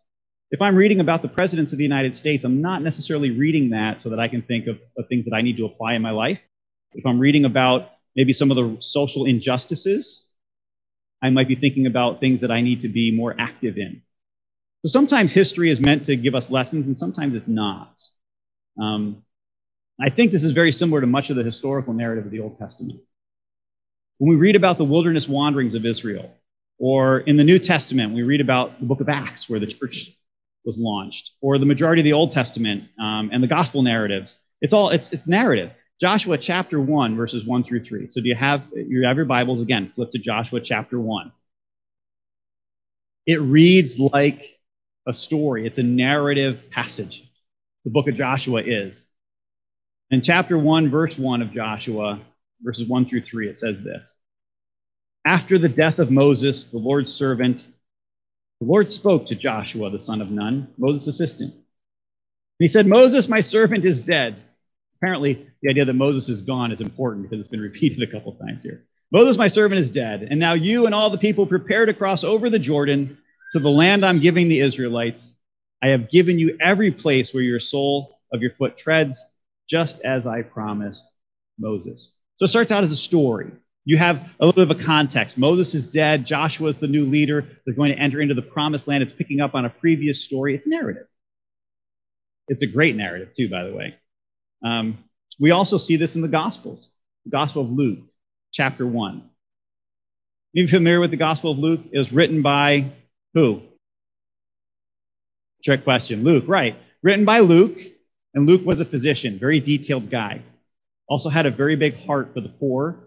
If I'm reading about the presidents of the United States, I'm not necessarily reading that so that I can think of, of things that I need to apply in my life. If I'm reading about maybe some of the social injustices, I might be thinking about things that I need to be more active in. So sometimes history is meant to give us lessons, and sometimes it's not. Um, I think this is very similar to much of the historical narrative of the Old Testament. When we read about the wilderness wanderings of Israel, or in the New Testament, we read about the book of Acts, where the church was launched, or the majority of the Old Testament um, and the gospel narratives. It's all it's it's narrative. Joshua chapter one, verses one through three. So do you have you have your Bibles again? Flip to Joshua chapter one. It reads like a story. It's a narrative passage. The book of Joshua is. In chapter 1, verse 1 of Joshua, verses 1 through 3, it says this After the death of Moses, the Lord's servant, the Lord spoke to Joshua, the son of Nun, Moses' assistant. And he said, Moses, my servant, is dead. Apparently, the idea that Moses is gone is important because it's been repeated a couple times here. Moses, my servant, is dead. And now you and all the people prepare to cross over the Jordan to the land I'm giving the Israelites. I have given you every place where your sole of your foot treads, just as I promised Moses. So it starts out as a story. You have a little bit of a context. Moses is dead. Joshua is the new leader. They're going to enter into the promised land. It's picking up on a previous story. It's narrative. It's a great narrative, too, by the way. Um, we also see this in the Gospels. The Gospel of Luke, chapter 1. Are you familiar with the Gospel of Luke? It was written by who? Trick question. Luke, right. Written by Luke, and Luke was a physician, very detailed guy. Also had a very big heart for the poor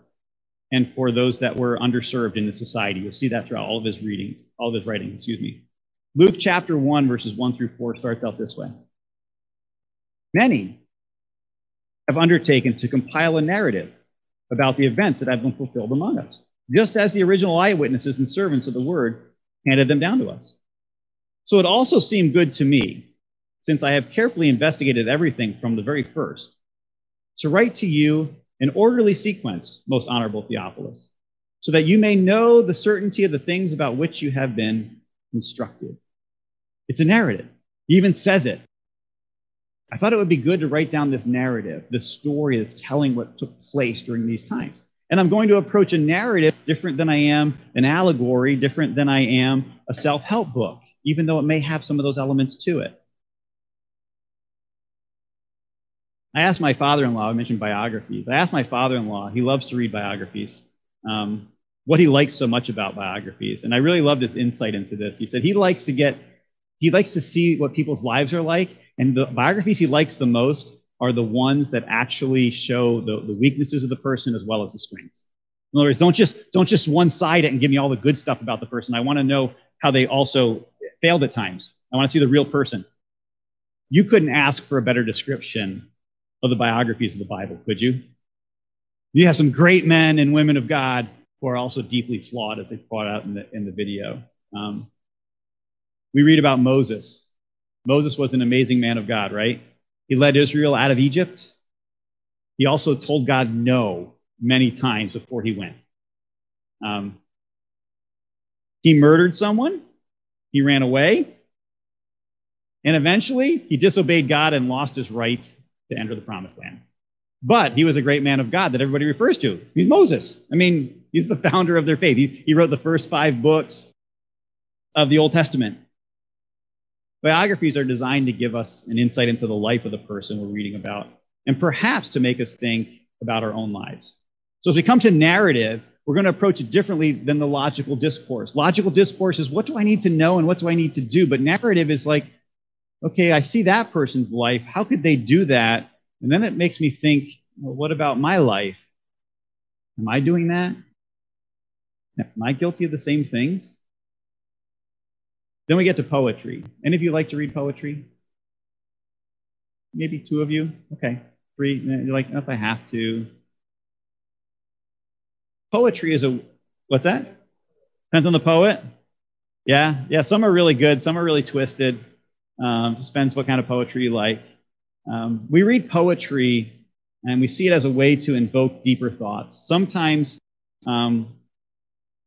and for those that were underserved in the society. You'll see that throughout all of his readings, all of his writings, excuse me. Luke chapter 1, verses 1 through 4 starts out this way. Many have undertaken to compile a narrative about the events that have been fulfilled among us, just as the original eyewitnesses and servants of the word handed them down to us. So it also seemed good to me, since I have carefully investigated everything from the very first, to write to you an orderly sequence, most honorable Theophilus, so that you may know the certainty of the things about which you have been instructed. It's a narrative. He even says it. I thought it would be good to write down this narrative, this story that's telling what took place during these times. And I'm going to approach a narrative different than I am an allegory, different than I am a self help book, even though it may have some of those elements to it. I asked my father in law, I mentioned biographies. I asked my father in law, he loves to read biographies, um, what he likes so much about biographies. And I really loved his insight into this. He said he likes to get, he likes to see what people's lives are like. And the biographies he likes the most are the ones that actually show the, the weaknesses of the person as well as the strengths. In other words, don't just don't just one side it and give me all the good stuff about the person. I want to know how they also failed at times. I want to see the real person. You couldn't ask for a better description of the biographies of the Bible, could you? You have some great men and women of God who are also deeply flawed, as they brought out in the, in the video. Um, we read about Moses. Moses was an amazing man of God, right? He led Israel out of Egypt. He also told God no many times before he went. Um, he murdered someone, he ran away, and eventually he disobeyed God and lost his right to enter the promised land. But he was a great man of God that everybody refers to. He's Moses. I mean, he's the founder of their faith. He, he wrote the first five books of the Old Testament. Biographies are designed to give us an insight into the life of the person we're reading about, and perhaps to make us think about our own lives. So as we come to narrative, we're going to approach it differently than the logical discourse. Logical discourse is what do I need to know and what do I need to do? But narrative is like, okay, I see that person's life. How could they do that? And then it makes me think, well, what about my life? Am I doing that? Am I guilty of the same things? Then we get to poetry. Any of you like to read poetry? Maybe two of you? Okay. Three. Eh, You're like, if I have to. Poetry is a, what's that? Depends on the poet? Yeah, yeah, some are really good, some are really twisted. Um, depends what kind of poetry you like. Um, we read poetry and we see it as a way to invoke deeper thoughts. Sometimes um,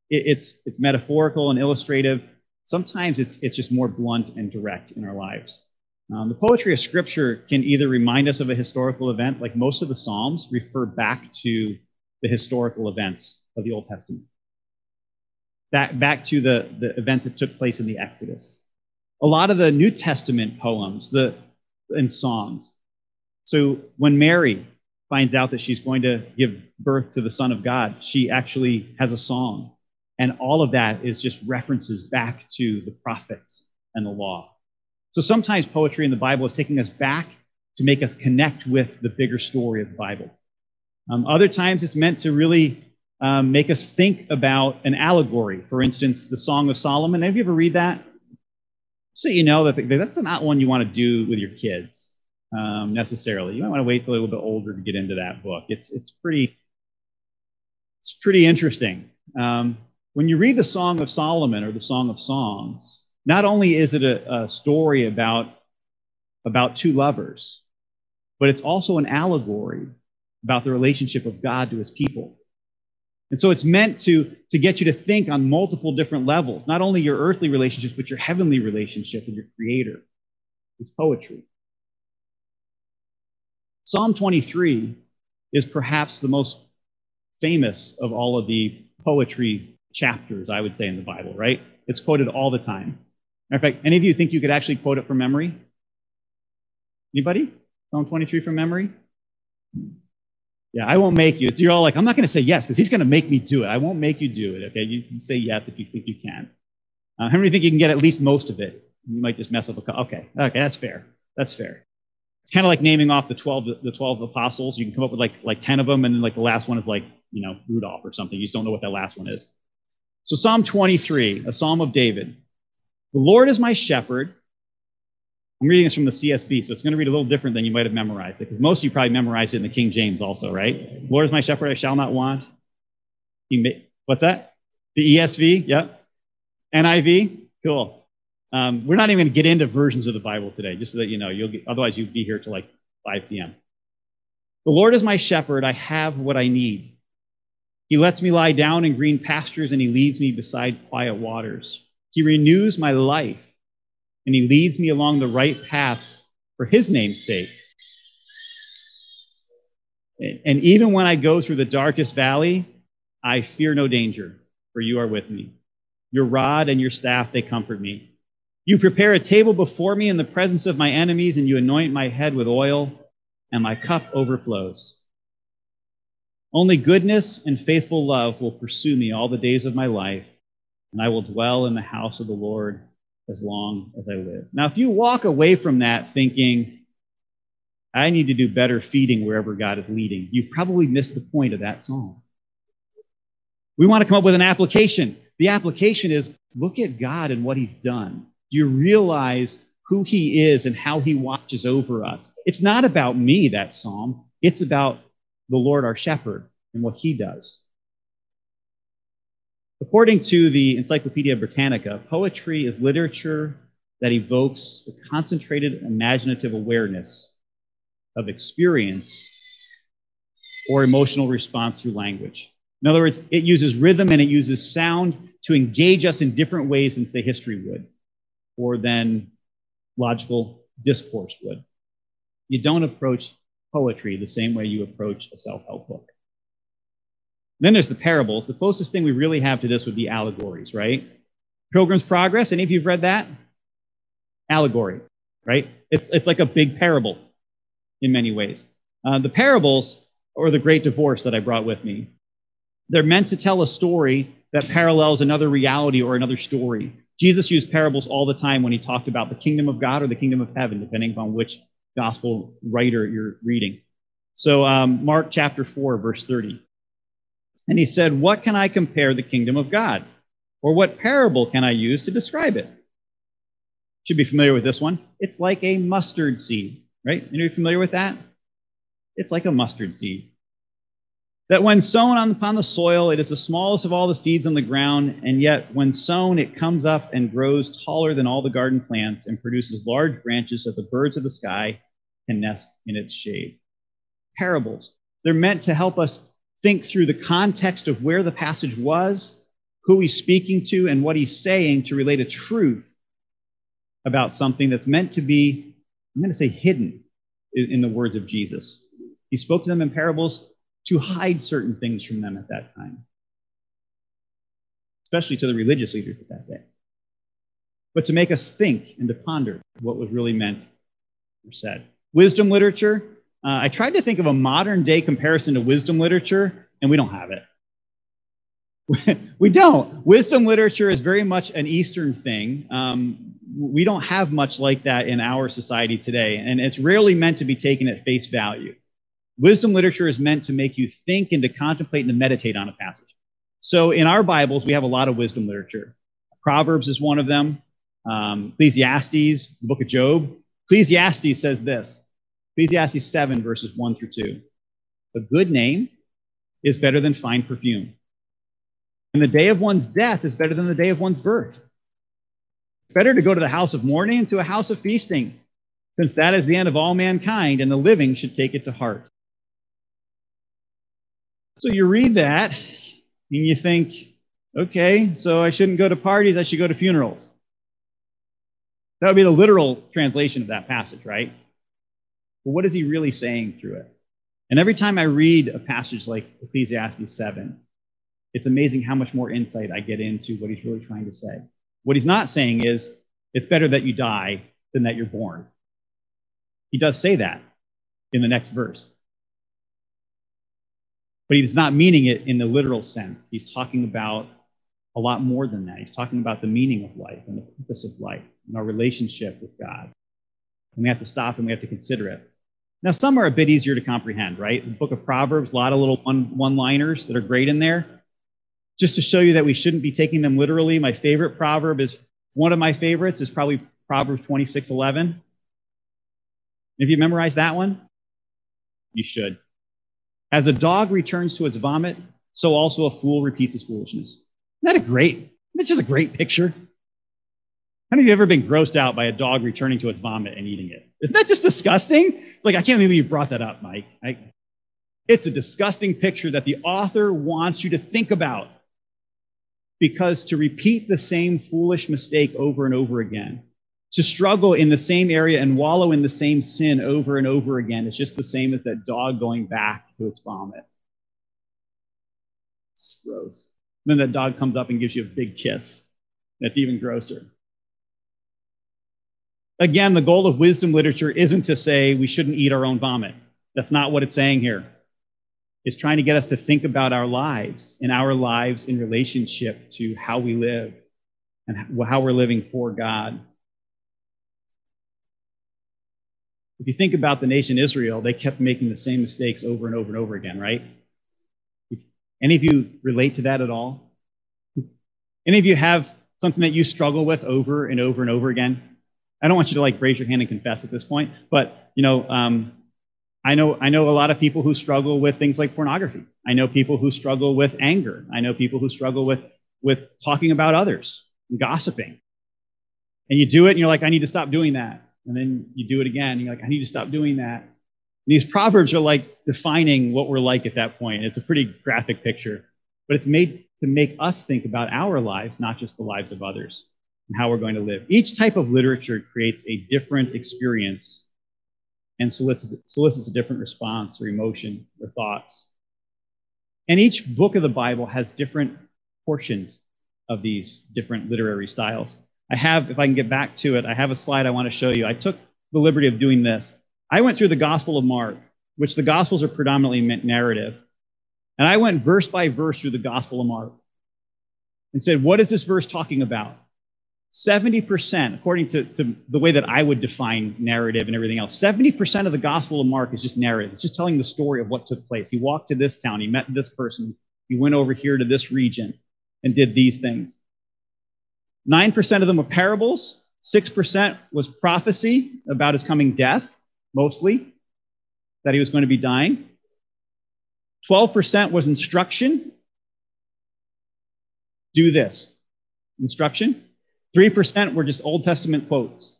it, it's, it's metaphorical and illustrative. Sometimes it's, it's just more blunt and direct in our lives. Um, the poetry of Scripture can either remind us of a historical event, like most of the Psalms refer back to the historical events of the Old Testament, back, back to the, the events that took place in the Exodus a lot of the New Testament poems the, and songs. So when Mary finds out that she's going to give birth to the Son of God, she actually has a song. And all of that is just references back to the prophets and the law. So sometimes poetry in the Bible is taking us back to make us connect with the bigger story of the Bible. Um, other times it's meant to really um, make us think about an allegory. For instance, the Song of Solomon. Have you ever read that? So you know that that's not one you want to do with your kids um, necessarily. You might want to wait till a little bit older to get into that book. It's it's pretty it's pretty interesting. Um, when you read the Song of Solomon or the Song of Songs, not only is it a, a story about about two lovers, but it's also an allegory about the relationship of God to his people. And so it's meant to, to get you to think on multiple different levels, not only your earthly relationships, but your heavenly relationship with your creator. It's poetry. Psalm 23 is perhaps the most famous of all of the poetry chapters, I would say, in the Bible, right? It's quoted all the time. Matter of fact, any of you think you could actually quote it from memory? Anybody? Psalm 23 from memory? Yeah, I won't make you. It's, you're all like, I'm not going to say yes because he's going to make me do it. I won't make you do it. Okay, you can say yes if you think you can. Uh, how many think you can get at least most of it? You might just mess up a. Co- okay, okay, that's fair. That's fair. It's kind of like naming off the 12 the 12 apostles. You can come up with like like 10 of them, and then like the last one is like you know Rudolph or something. You just don't know what that last one is. So Psalm 23, a psalm of David. The Lord is my shepherd. I'm reading this from the CSB, so it's going to read a little different than you might have memorized it, because most of you probably memorized it in the King James also, right? Lord is my shepherd, I shall not want. He ma- What's that? The ESV? Yep. NIV? Cool. Um, we're not even going to get into versions of the Bible today, just so that you know. You'll get, otherwise, you'd be here till like 5 p.m. The Lord is my shepherd, I have what I need. He lets me lie down in green pastures, and he leads me beside quiet waters. He renews my life and he leads me along the right paths for his name's sake. And even when I go through the darkest valley, I fear no danger, for you are with me. Your rod and your staff, they comfort me. You prepare a table before me in the presence of my enemies, and you anoint my head with oil, and my cup overflows. Only goodness and faithful love will pursue me all the days of my life, and I will dwell in the house of the Lord as long as I live. Now, if you walk away from that thinking, I need to do better feeding wherever God is leading, you've probably missed the point of that psalm. We want to come up with an application. The application is look at God and what he's done. You realize who he is and how he watches over us. It's not about me, that psalm. It's about the Lord our shepherd and what he does. According to the Encyclopedia Britannica, poetry is literature that evokes the concentrated imaginative awareness of experience or emotional response through language. In other words, it uses rhythm and it uses sound to engage us in different ways than, say, history would, or than logical discourse would. You don't approach poetry the same way you approach a self help book. Then there's the parables. The closest thing we really have to this would be allegories, right? Pilgrim's Progress, any of you have read that? Allegory, right? It's, it's like a big parable in many ways. Uh, the parables, or the great divorce that I brought with me, they're meant to tell a story that parallels another reality or another story. Jesus used parables all the time when he talked about the kingdom of God or the kingdom of heaven, depending upon which gospel writer you're reading. So, um, Mark chapter 4, verse 30. And he said, What can I compare the kingdom of God? Or what parable can I use to describe it? Should be familiar with this one. It's like a mustard seed, right? Anybody familiar with that? It's like a mustard seed. That when sown on, upon the soil, it is the smallest of all the seeds on the ground, and yet when sown, it comes up and grows taller than all the garden plants and produces large branches that the birds of the sky can nest in its shade. Parables. They're meant to help us think through the context of where the passage was, who he's speaking to, and what he's saying to relate a truth about something that's meant to be, I'm going to say, hidden in the words of Jesus. He spoke to them in parables to hide certain things from them at that time, especially to the religious leaders at that day, but to make us think and to ponder what was really meant or said. Wisdom literature, uh, I tried to think of a modern day comparison to wisdom literature, and we don't have it. [laughs] we don't. Wisdom literature is very much an Eastern thing. Um, we don't have much like that in our society today, and it's rarely meant to be taken at face value. Wisdom literature is meant to make you think and to contemplate and to meditate on a passage. So in our Bibles, we have a lot of wisdom literature. Proverbs is one of them. Um, Ecclesiastes, the book of Job. Ecclesiastes says this Ecclesiastes 7, verses 1 through 2. A good name is better than fine perfume. And the day of one's death is better than the day of one's birth. It's better to go to the house of mourning and to a house of feasting, since that is the end of all mankind, and the living should take it to heart. So you read that, and you think, okay, so I shouldn't go to parties, I should go to funerals. That would be the literal translation of that passage, right? But what is he really saying through it? And every time I read a passage like Ecclesiastes 7, it's amazing how much more insight I get into what he's really trying to say. What he's not saying is, it's better that you die than that you're born. He does say that in the next verse. But he's not meaning it in the literal sense. He's talking about a lot more than that. He's talking about the meaning of life and the purpose of life and our relationship with God. And we have to stop and we have to consider it. Now, some are a bit easier to comprehend, right? The book of Proverbs, a lot of little one one liners that are great in there. Just to show you that we shouldn't be taking them literally, my favorite proverb is one of my favorites is probably Proverbs 26 11. Have you memorized that one? You should. As a dog returns to its vomit, so also a fool repeats his foolishness. Isn't that a great? That's just a great picture. How many of you ever been grossed out by a dog returning to its vomit and eating it? Isn't that just disgusting? Like, I can't believe you brought that up, Mike. I, it's a disgusting picture that the author wants you to think about. Because to repeat the same foolish mistake over and over again, to struggle in the same area and wallow in the same sin over and over again is just the same as that dog going back to its vomit. It's gross. Then that dog comes up and gives you a big kiss. That's even grosser. Again, the goal of wisdom literature isn't to say we shouldn't eat our own vomit. That's not what it's saying here. It's trying to get us to think about our lives and our lives in relationship to how we live and how we're living for God. If you think about the nation Israel, they kept making the same mistakes over and over and over again, right? Any of you relate to that at all? Any of you have something that you struggle with over and over and over again? I don't want you to like raise your hand and confess at this point, but you know, um, I know I know a lot of people who struggle with things like pornography. I know people who struggle with anger. I know people who struggle with with talking about others and gossiping. And you do it, and you're like, I need to stop doing that. And then you do it again, and you're like, I need to stop doing that. And these proverbs are like defining what we're like at that point. It's a pretty graphic picture, but it's made to make us think about our lives, not just the lives of others and how we're going to live. Each type of literature creates a different experience and solicits, solicits a different response or emotion or thoughts. And each book of the Bible has different portions of these different literary styles. I have, if I can get back to it, I have a slide I want to show you. I took the liberty of doing this. I went through the Gospel of Mark, which the Gospels are predominantly narrative. And I went verse by verse through the Gospel of Mark and said, what is this verse talking about? 70%, according to, to, the way that I would define narrative and everything else, 70% of the Gospel of Mark is just narrative. It's just telling the story of what took place. He walked to this town, he met this person, he went over here to this region and did these things. 9% of them were parables, 6% was prophecy about his coming death, mostly, that he was going to be dying. 12% was instruction. Do this. Instruction. 3% were just Old Testament quotes.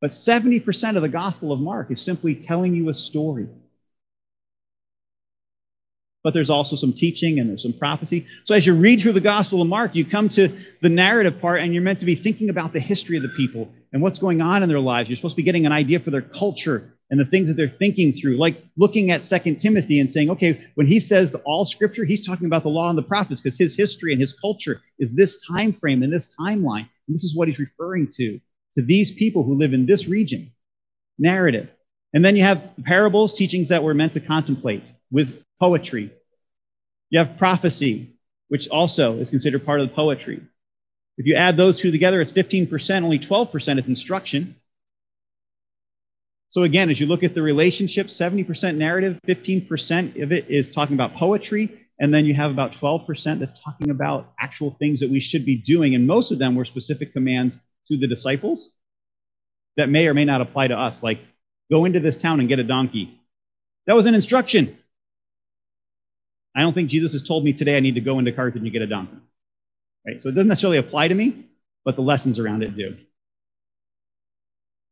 But 70% of the Gospel of Mark is simply telling you a story. But there's also some teaching and there's some prophecy. So as you read through the Gospel of Mark, you come to the narrative part and you're meant to be thinking about the history of the people and what's going on in their lives. You're supposed to be getting an idea for their culture and the things that they're thinking through, like looking at Second Timothy and saying, okay, when he says all scripture, he's talking about the law and the prophets because his history and his culture is this time frame and this timeline. And this is what he's referring to, to these people who live in this region. Narrative. And then you have parables, teachings that we're meant to contemplate, with poetry. You have prophecy, which also is considered part of the poetry. If you add those two together, it's 15%, only 12% is instruction. So again, as you look at the relationship, 70% narrative, 15% of it is talking about poetry, and then you have about 12% that's talking about actual things that we should be doing. And most of them were specific commands to the disciples that may or may not apply to us, like go into this town and get a donkey. That was an instruction. I don't think Jesus has told me today I need to go into Carthage and get a donkey. Right? So it doesn't necessarily apply to me, but the lessons around it do.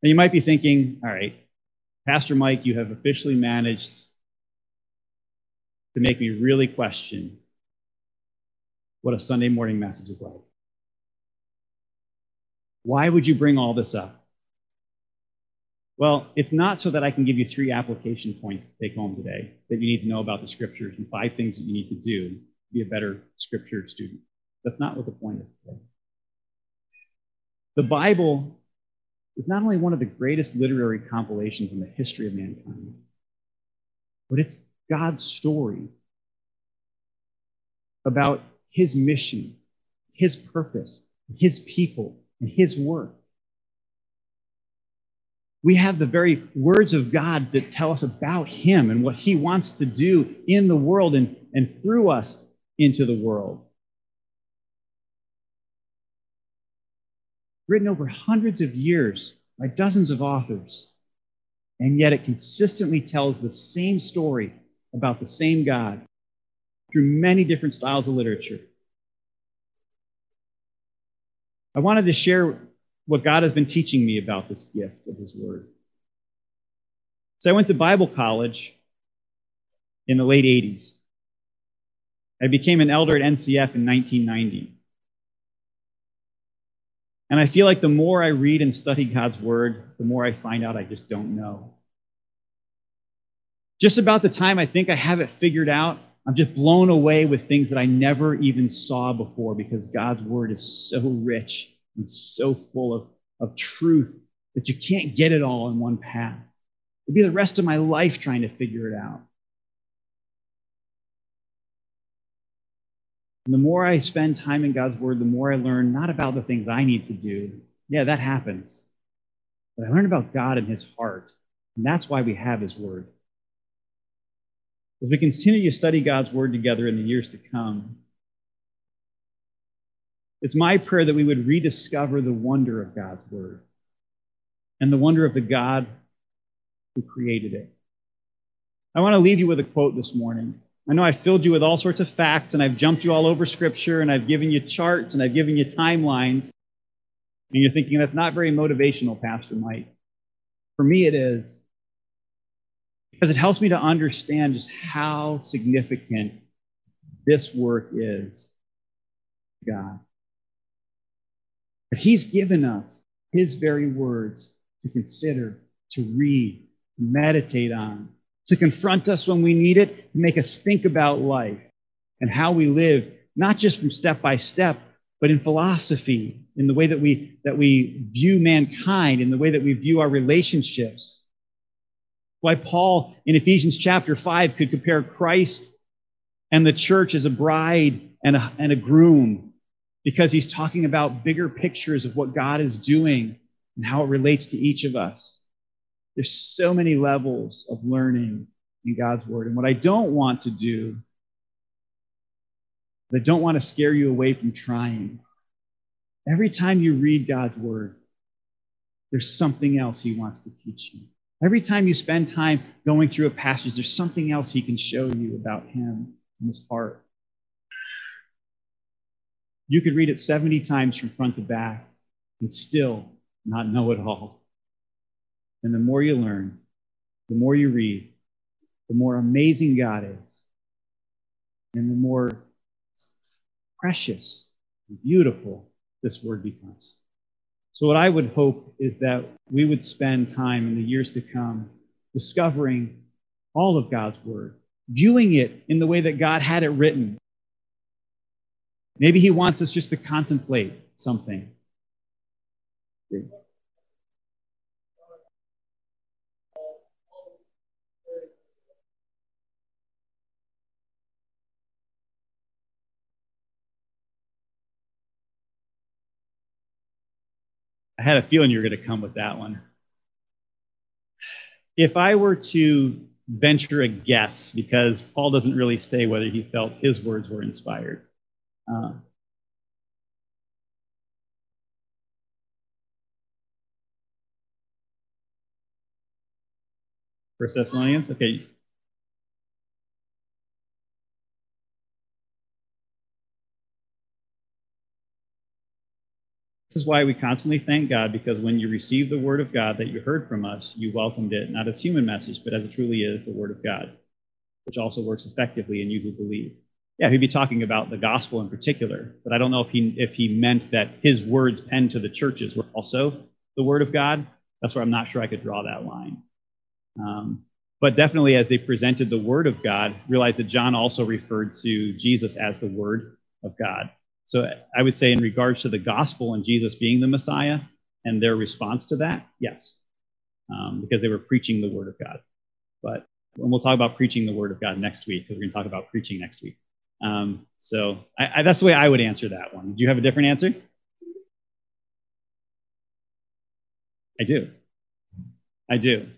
And you might be thinking, all right, Pastor Mike, you have officially managed to make me really question what a Sunday morning message is like. Why would you bring all this up? Well, it's not so that I can give you three application points to take home today that you need to know about the scriptures and five things that you need to do to be a better scripture student. That's not what the point is today. The Bible is not only one of the greatest literary compilations in the history of mankind, but it's God's story about his mission, his purpose, his people, and his work. We have the very words of God that tell us about him and what he wants to do in the world and, and through us into the world. Written over hundreds of years by dozens of authors, and yet it consistently tells the same story about the same God through many different styles of literature. I wanted to share what God has been teaching me about this gift of His Word. So I went to Bible college in the late 80s. I became an elder at NCF in 1990. And I feel like the more I read and study God's Word, the more I find out I just don't know. Just about the time I think I have it figured out, I'm just blown away with things that I never even saw before because God's word is so rich and so full of, of truth that you can't get it all in one pass. It'd be the rest of my life trying to figure it out. And the more I spend time in God's word, the more I learn not about the things I need to do. Yeah, that happens. But I learn about God and his heart. And that's why we have his word. As we continue to study God's Word together in the years to come, it's my prayer that we would rediscover the wonder of God's Word and the wonder of the God who created it. I want to leave you with a quote this morning. I know I've filled you with all sorts of facts and I've jumped you all over Scripture and I've given you charts and I've given you timelines. And you're thinking that's not very motivational, Pastor Mike. For me, it is because it helps me to understand just how significant this work is God. But He's given us His very words to consider, to read, to meditate on, to confront us when we need it, to make us think about life and how we live, not just from step by step, but in philosophy, in the way that we, that we view mankind, in the way that we view our relationships why Paul in Ephesians chapter 5 could compare Christ and the church as a bride and a, and a groom, because he's talking about bigger pictures of what God is doing and how it relates to each of us. There's so many levels of learning in God's word. And what I don't want to do is I don't want to scare you away from trying. Every time you read God's word, there's something else he wants to teach you. Every time you spend time going through a passage, there's something else he can show you about him and his heart. You could read it 70 times from front to back and still not know it all. And the more you learn, the more you read, the more amazing God is, and the more precious and beautiful this word becomes. So, what I would hope is that we would spend time in the years to come discovering all of God's Word, viewing it in the way that God had it written. Maybe He wants us just to contemplate something. I had a feeling you were going to come with that one. If I were to venture a guess, because Paul doesn't really say whether he felt his words were inspired. Uh, First Thessalonians, okay, This is why we constantly thank God because when you received the word of God that you heard from us, you welcomed it not as human message, but as it truly is the word of God, which also works effectively in you who believe. Yeah, he'd be talking about the gospel in particular, but I don't know if he if he meant that his words penned to the churches were also the word of God. That's where I'm not sure I could draw that line. Um, but definitely, as they presented the Word of God, realize that John also referred to Jesus as the Word of God. So I would say, in regards to the gospel and Jesus being the Messiah and their response to that, yes, um, because they were preaching the Word of God. But and we'll talk about preaching the Word of God next week because we're going to talk about preaching next week. Um, so I, I, that's the way I would answer that one. Do you have a different answer? I do. I do.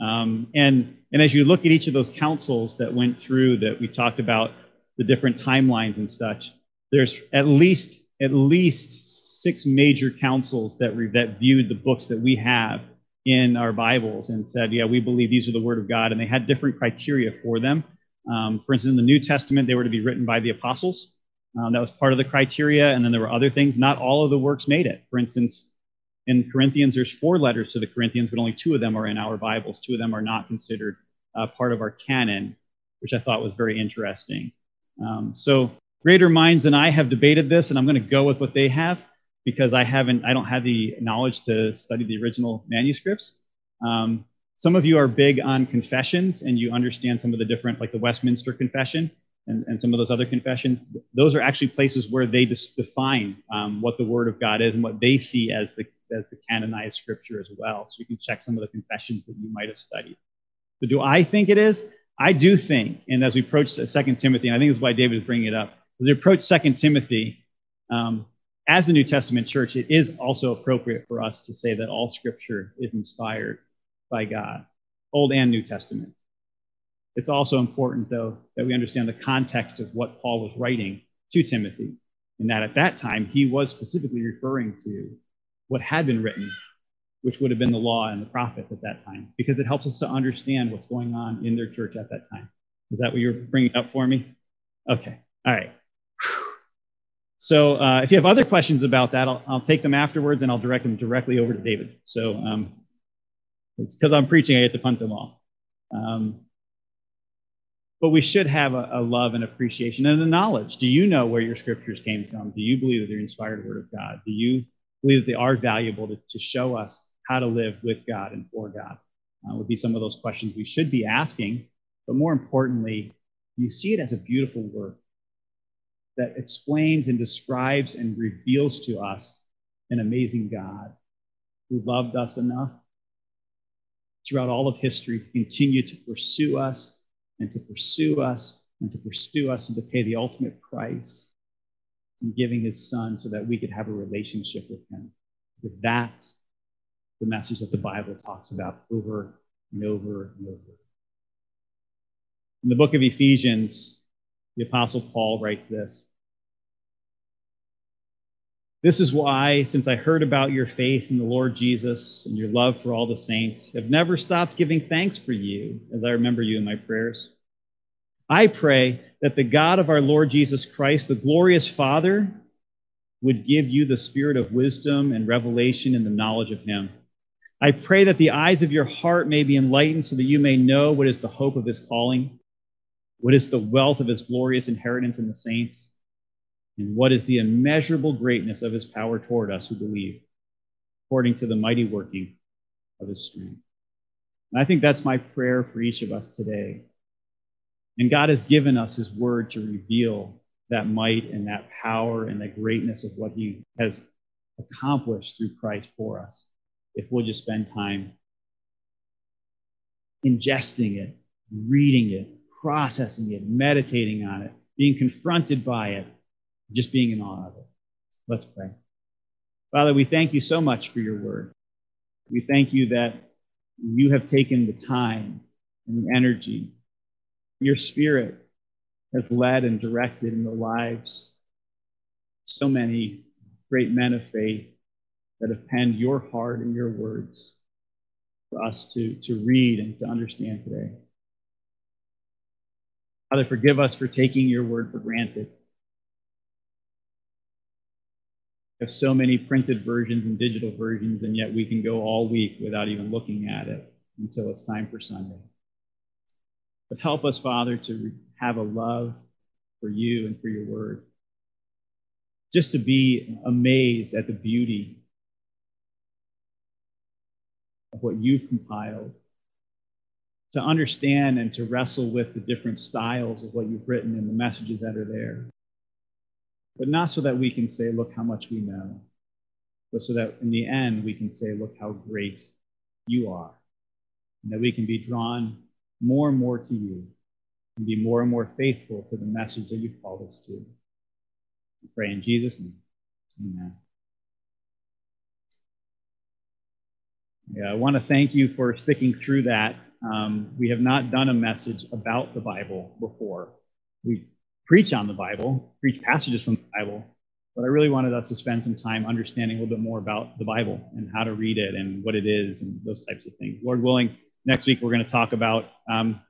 Um, and and as you look at each of those councils that went through that we talked about the different timelines and such, there's at least at least six major councils that re- that viewed the books that we have in our Bibles and said, yeah, we believe these are the Word of God, and they had different criteria for them. Um, for instance, in the New Testament, they were to be written by the apostles. Um, that was part of the criteria, and then there were other things. Not all of the works made it. For instance, in Corinthians, there's four letters to the Corinthians, but only two of them are in our Bibles. Two of them are not considered uh, part of our canon, which I thought was very interesting. Um, so greater minds than I have debated this, and I'm going to go with what they have because I haven't, I don't have the knowledge to study the original manuscripts. Um, some of you are big on confessions and you understand some of the different, like the Westminster Confession and, and some of those other confessions. Those are actually places where they define um, what the Word of God is and what they see as the as the canonized scripture as well. So you can check some of the confessions that you might have studied. So do I think it is? I do think, and as we approach Second Timothy, and I think that's why David is bringing it up, as we approach Second Timothy, um, as a New Testament church, it is also appropriate for us to say that all scripture is inspired by God, Old and New Testament. It's also important, though, that we understand the context of what Paul was writing to Timothy, and that at that time he was specifically referring to what had been written, which would have been the law and the prophets at that time, because it helps us to understand what's going on in their church at that time. Is that what you're bringing up for me? Okay. All right. So uh, if you have other questions about that, I'll, I'll, take them afterwards and I'll direct them directly over to David. So um, it's because I'm preaching, I get to punt them all. Um, but we should have a, a, love and appreciation and a knowledge. Do you know where your scriptures came from? Do you believe that they're inspired word of God? Do you believe that they are valuable to, to show us how to live with God and for God? Uh, would be some of those questions we should be asking. But more importantly, you see it as a beautiful work that explains and describes and reveals to us an amazing God who loved us enough throughout all of history to continue to pursue us and to pursue us and to pursue us and to pay the ultimate price in giving his son so that we could have a relationship with him. Because that's the message that the Bible talks about over and over and over. In the book of Ephesians, the Apostle Paul writes this this is why, since I heard about your faith in the Lord Jesus and your love for all the saints, have never stopped giving thanks for you as I remember you in my prayers. I pray that the God of our Lord Jesus Christ, the glorious Father, would give you the spirit of wisdom and revelation in the knowledge of him. I pray that the eyes of your heart may be enlightened so that you may know what is the hope of his calling, what is the wealth of his glorious inheritance in the saints and what is the immeasurable greatness of his power toward us who believe, according to the mighty working of his strength. And I think that's my prayer for each of us today. And God has given us his word to reveal that might and that power and the greatness of what he has accomplished through Christ for us if we'll just spend time ingesting it, reading it, processing it, meditating on it, being confronted by it, just being in awe of it. Let's pray. Father, we thank you so much for your word. We thank you that you have taken the time and the energy. Your spirit has led and directed in the lives so many great men of faith that have penned your heart and your words for us to, to read and to understand today. Father, forgive us for taking your word for granted. Have so many printed versions and digital versions, and yet we can go all week without even looking at it until it's time for Sunday. But help us, Father, to have a love for you and for your word. Just to be amazed at the beauty of what you've compiled, to understand and to wrestle with the different styles of what you've written and the messages that are there. But not so that we can say, look how much we know, but so that in the end we can say, look how great you are. And that we can be drawn more and more to you and be more and more faithful to the message that you've called us to. We pray in Jesus' name. Amen. Yeah, I want to thank you for sticking through that. Um, we have not done a message about the Bible before. We preach on the Bible, preach passages from the Bible, but I really wanted us to spend some time understanding a little bit more about the Bible and how to read it and what it is and those types of things. Lord willing, next week we're going to talk about um,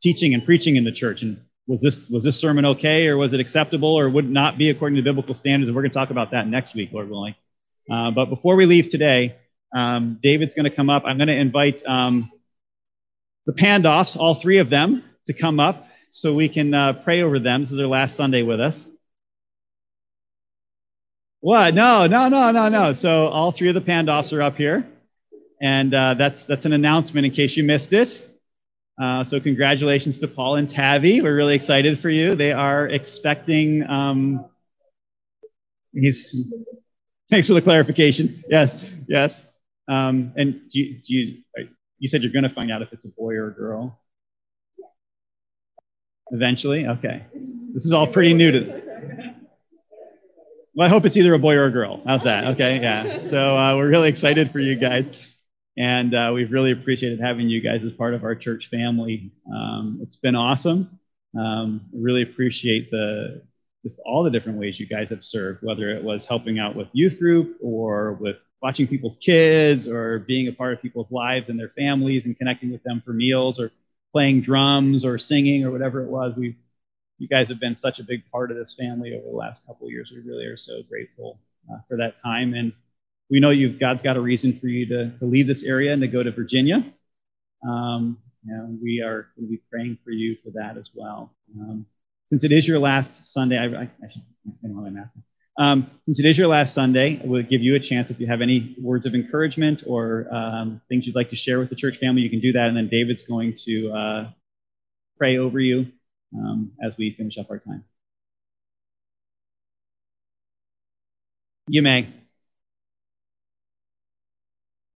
teaching and preaching in the church and was this was this sermon okay or was it acceptable or would not be according to biblical standards? And we're going to talk about that next week, Lord willing. Uh, but before we leave today, um, David's going to come up. I'm going to invite um, the Pandoffs, all three of them, to come up so we can uh, pray over them. This is their last Sunday with us. What? No, no, no, no, no. So all three of the Pandoffs are up here, and uh, that's that's an announcement in case you missed it. Uh, so congratulations to Paul and Tavi. We're really excited for you. They are expecting. Um, he's. Thanks for the clarification. Yes, yes. Um, and do you, do you, you said you're going to find out if it's a boy or a girl? Eventually? Okay. This is all pretty new to. Well, I hope it's either a boy or a girl. How's that? Okay, yeah. So uh, we're really excited for you guys. And uh, we've really appreciated having you guys as part of our church family. Um, it's been awesome. Um, really appreciate the just all the different ways you guys have served, whether it was helping out with youth group or with watching people's kids or being a part of people's lives and their families and connecting with them for meals or playing drums or singing or whatever it was. We, you guys have been such a big part of this family over the last couple of years. We really are so grateful uh, for that time. And we know you've God's got a reason for you to, to leave this area and to go to Virginia. Um, and we are going to be praying for you for that as well. Um, since it is your last Sunday, I, I, I should I don't know my um, since it is your last Sunday, we'll give you a chance if you have any words of encouragement or um, things you'd like to share with the church family, you can do that. And then David's going to uh, pray over you um, as we finish up our time. You may.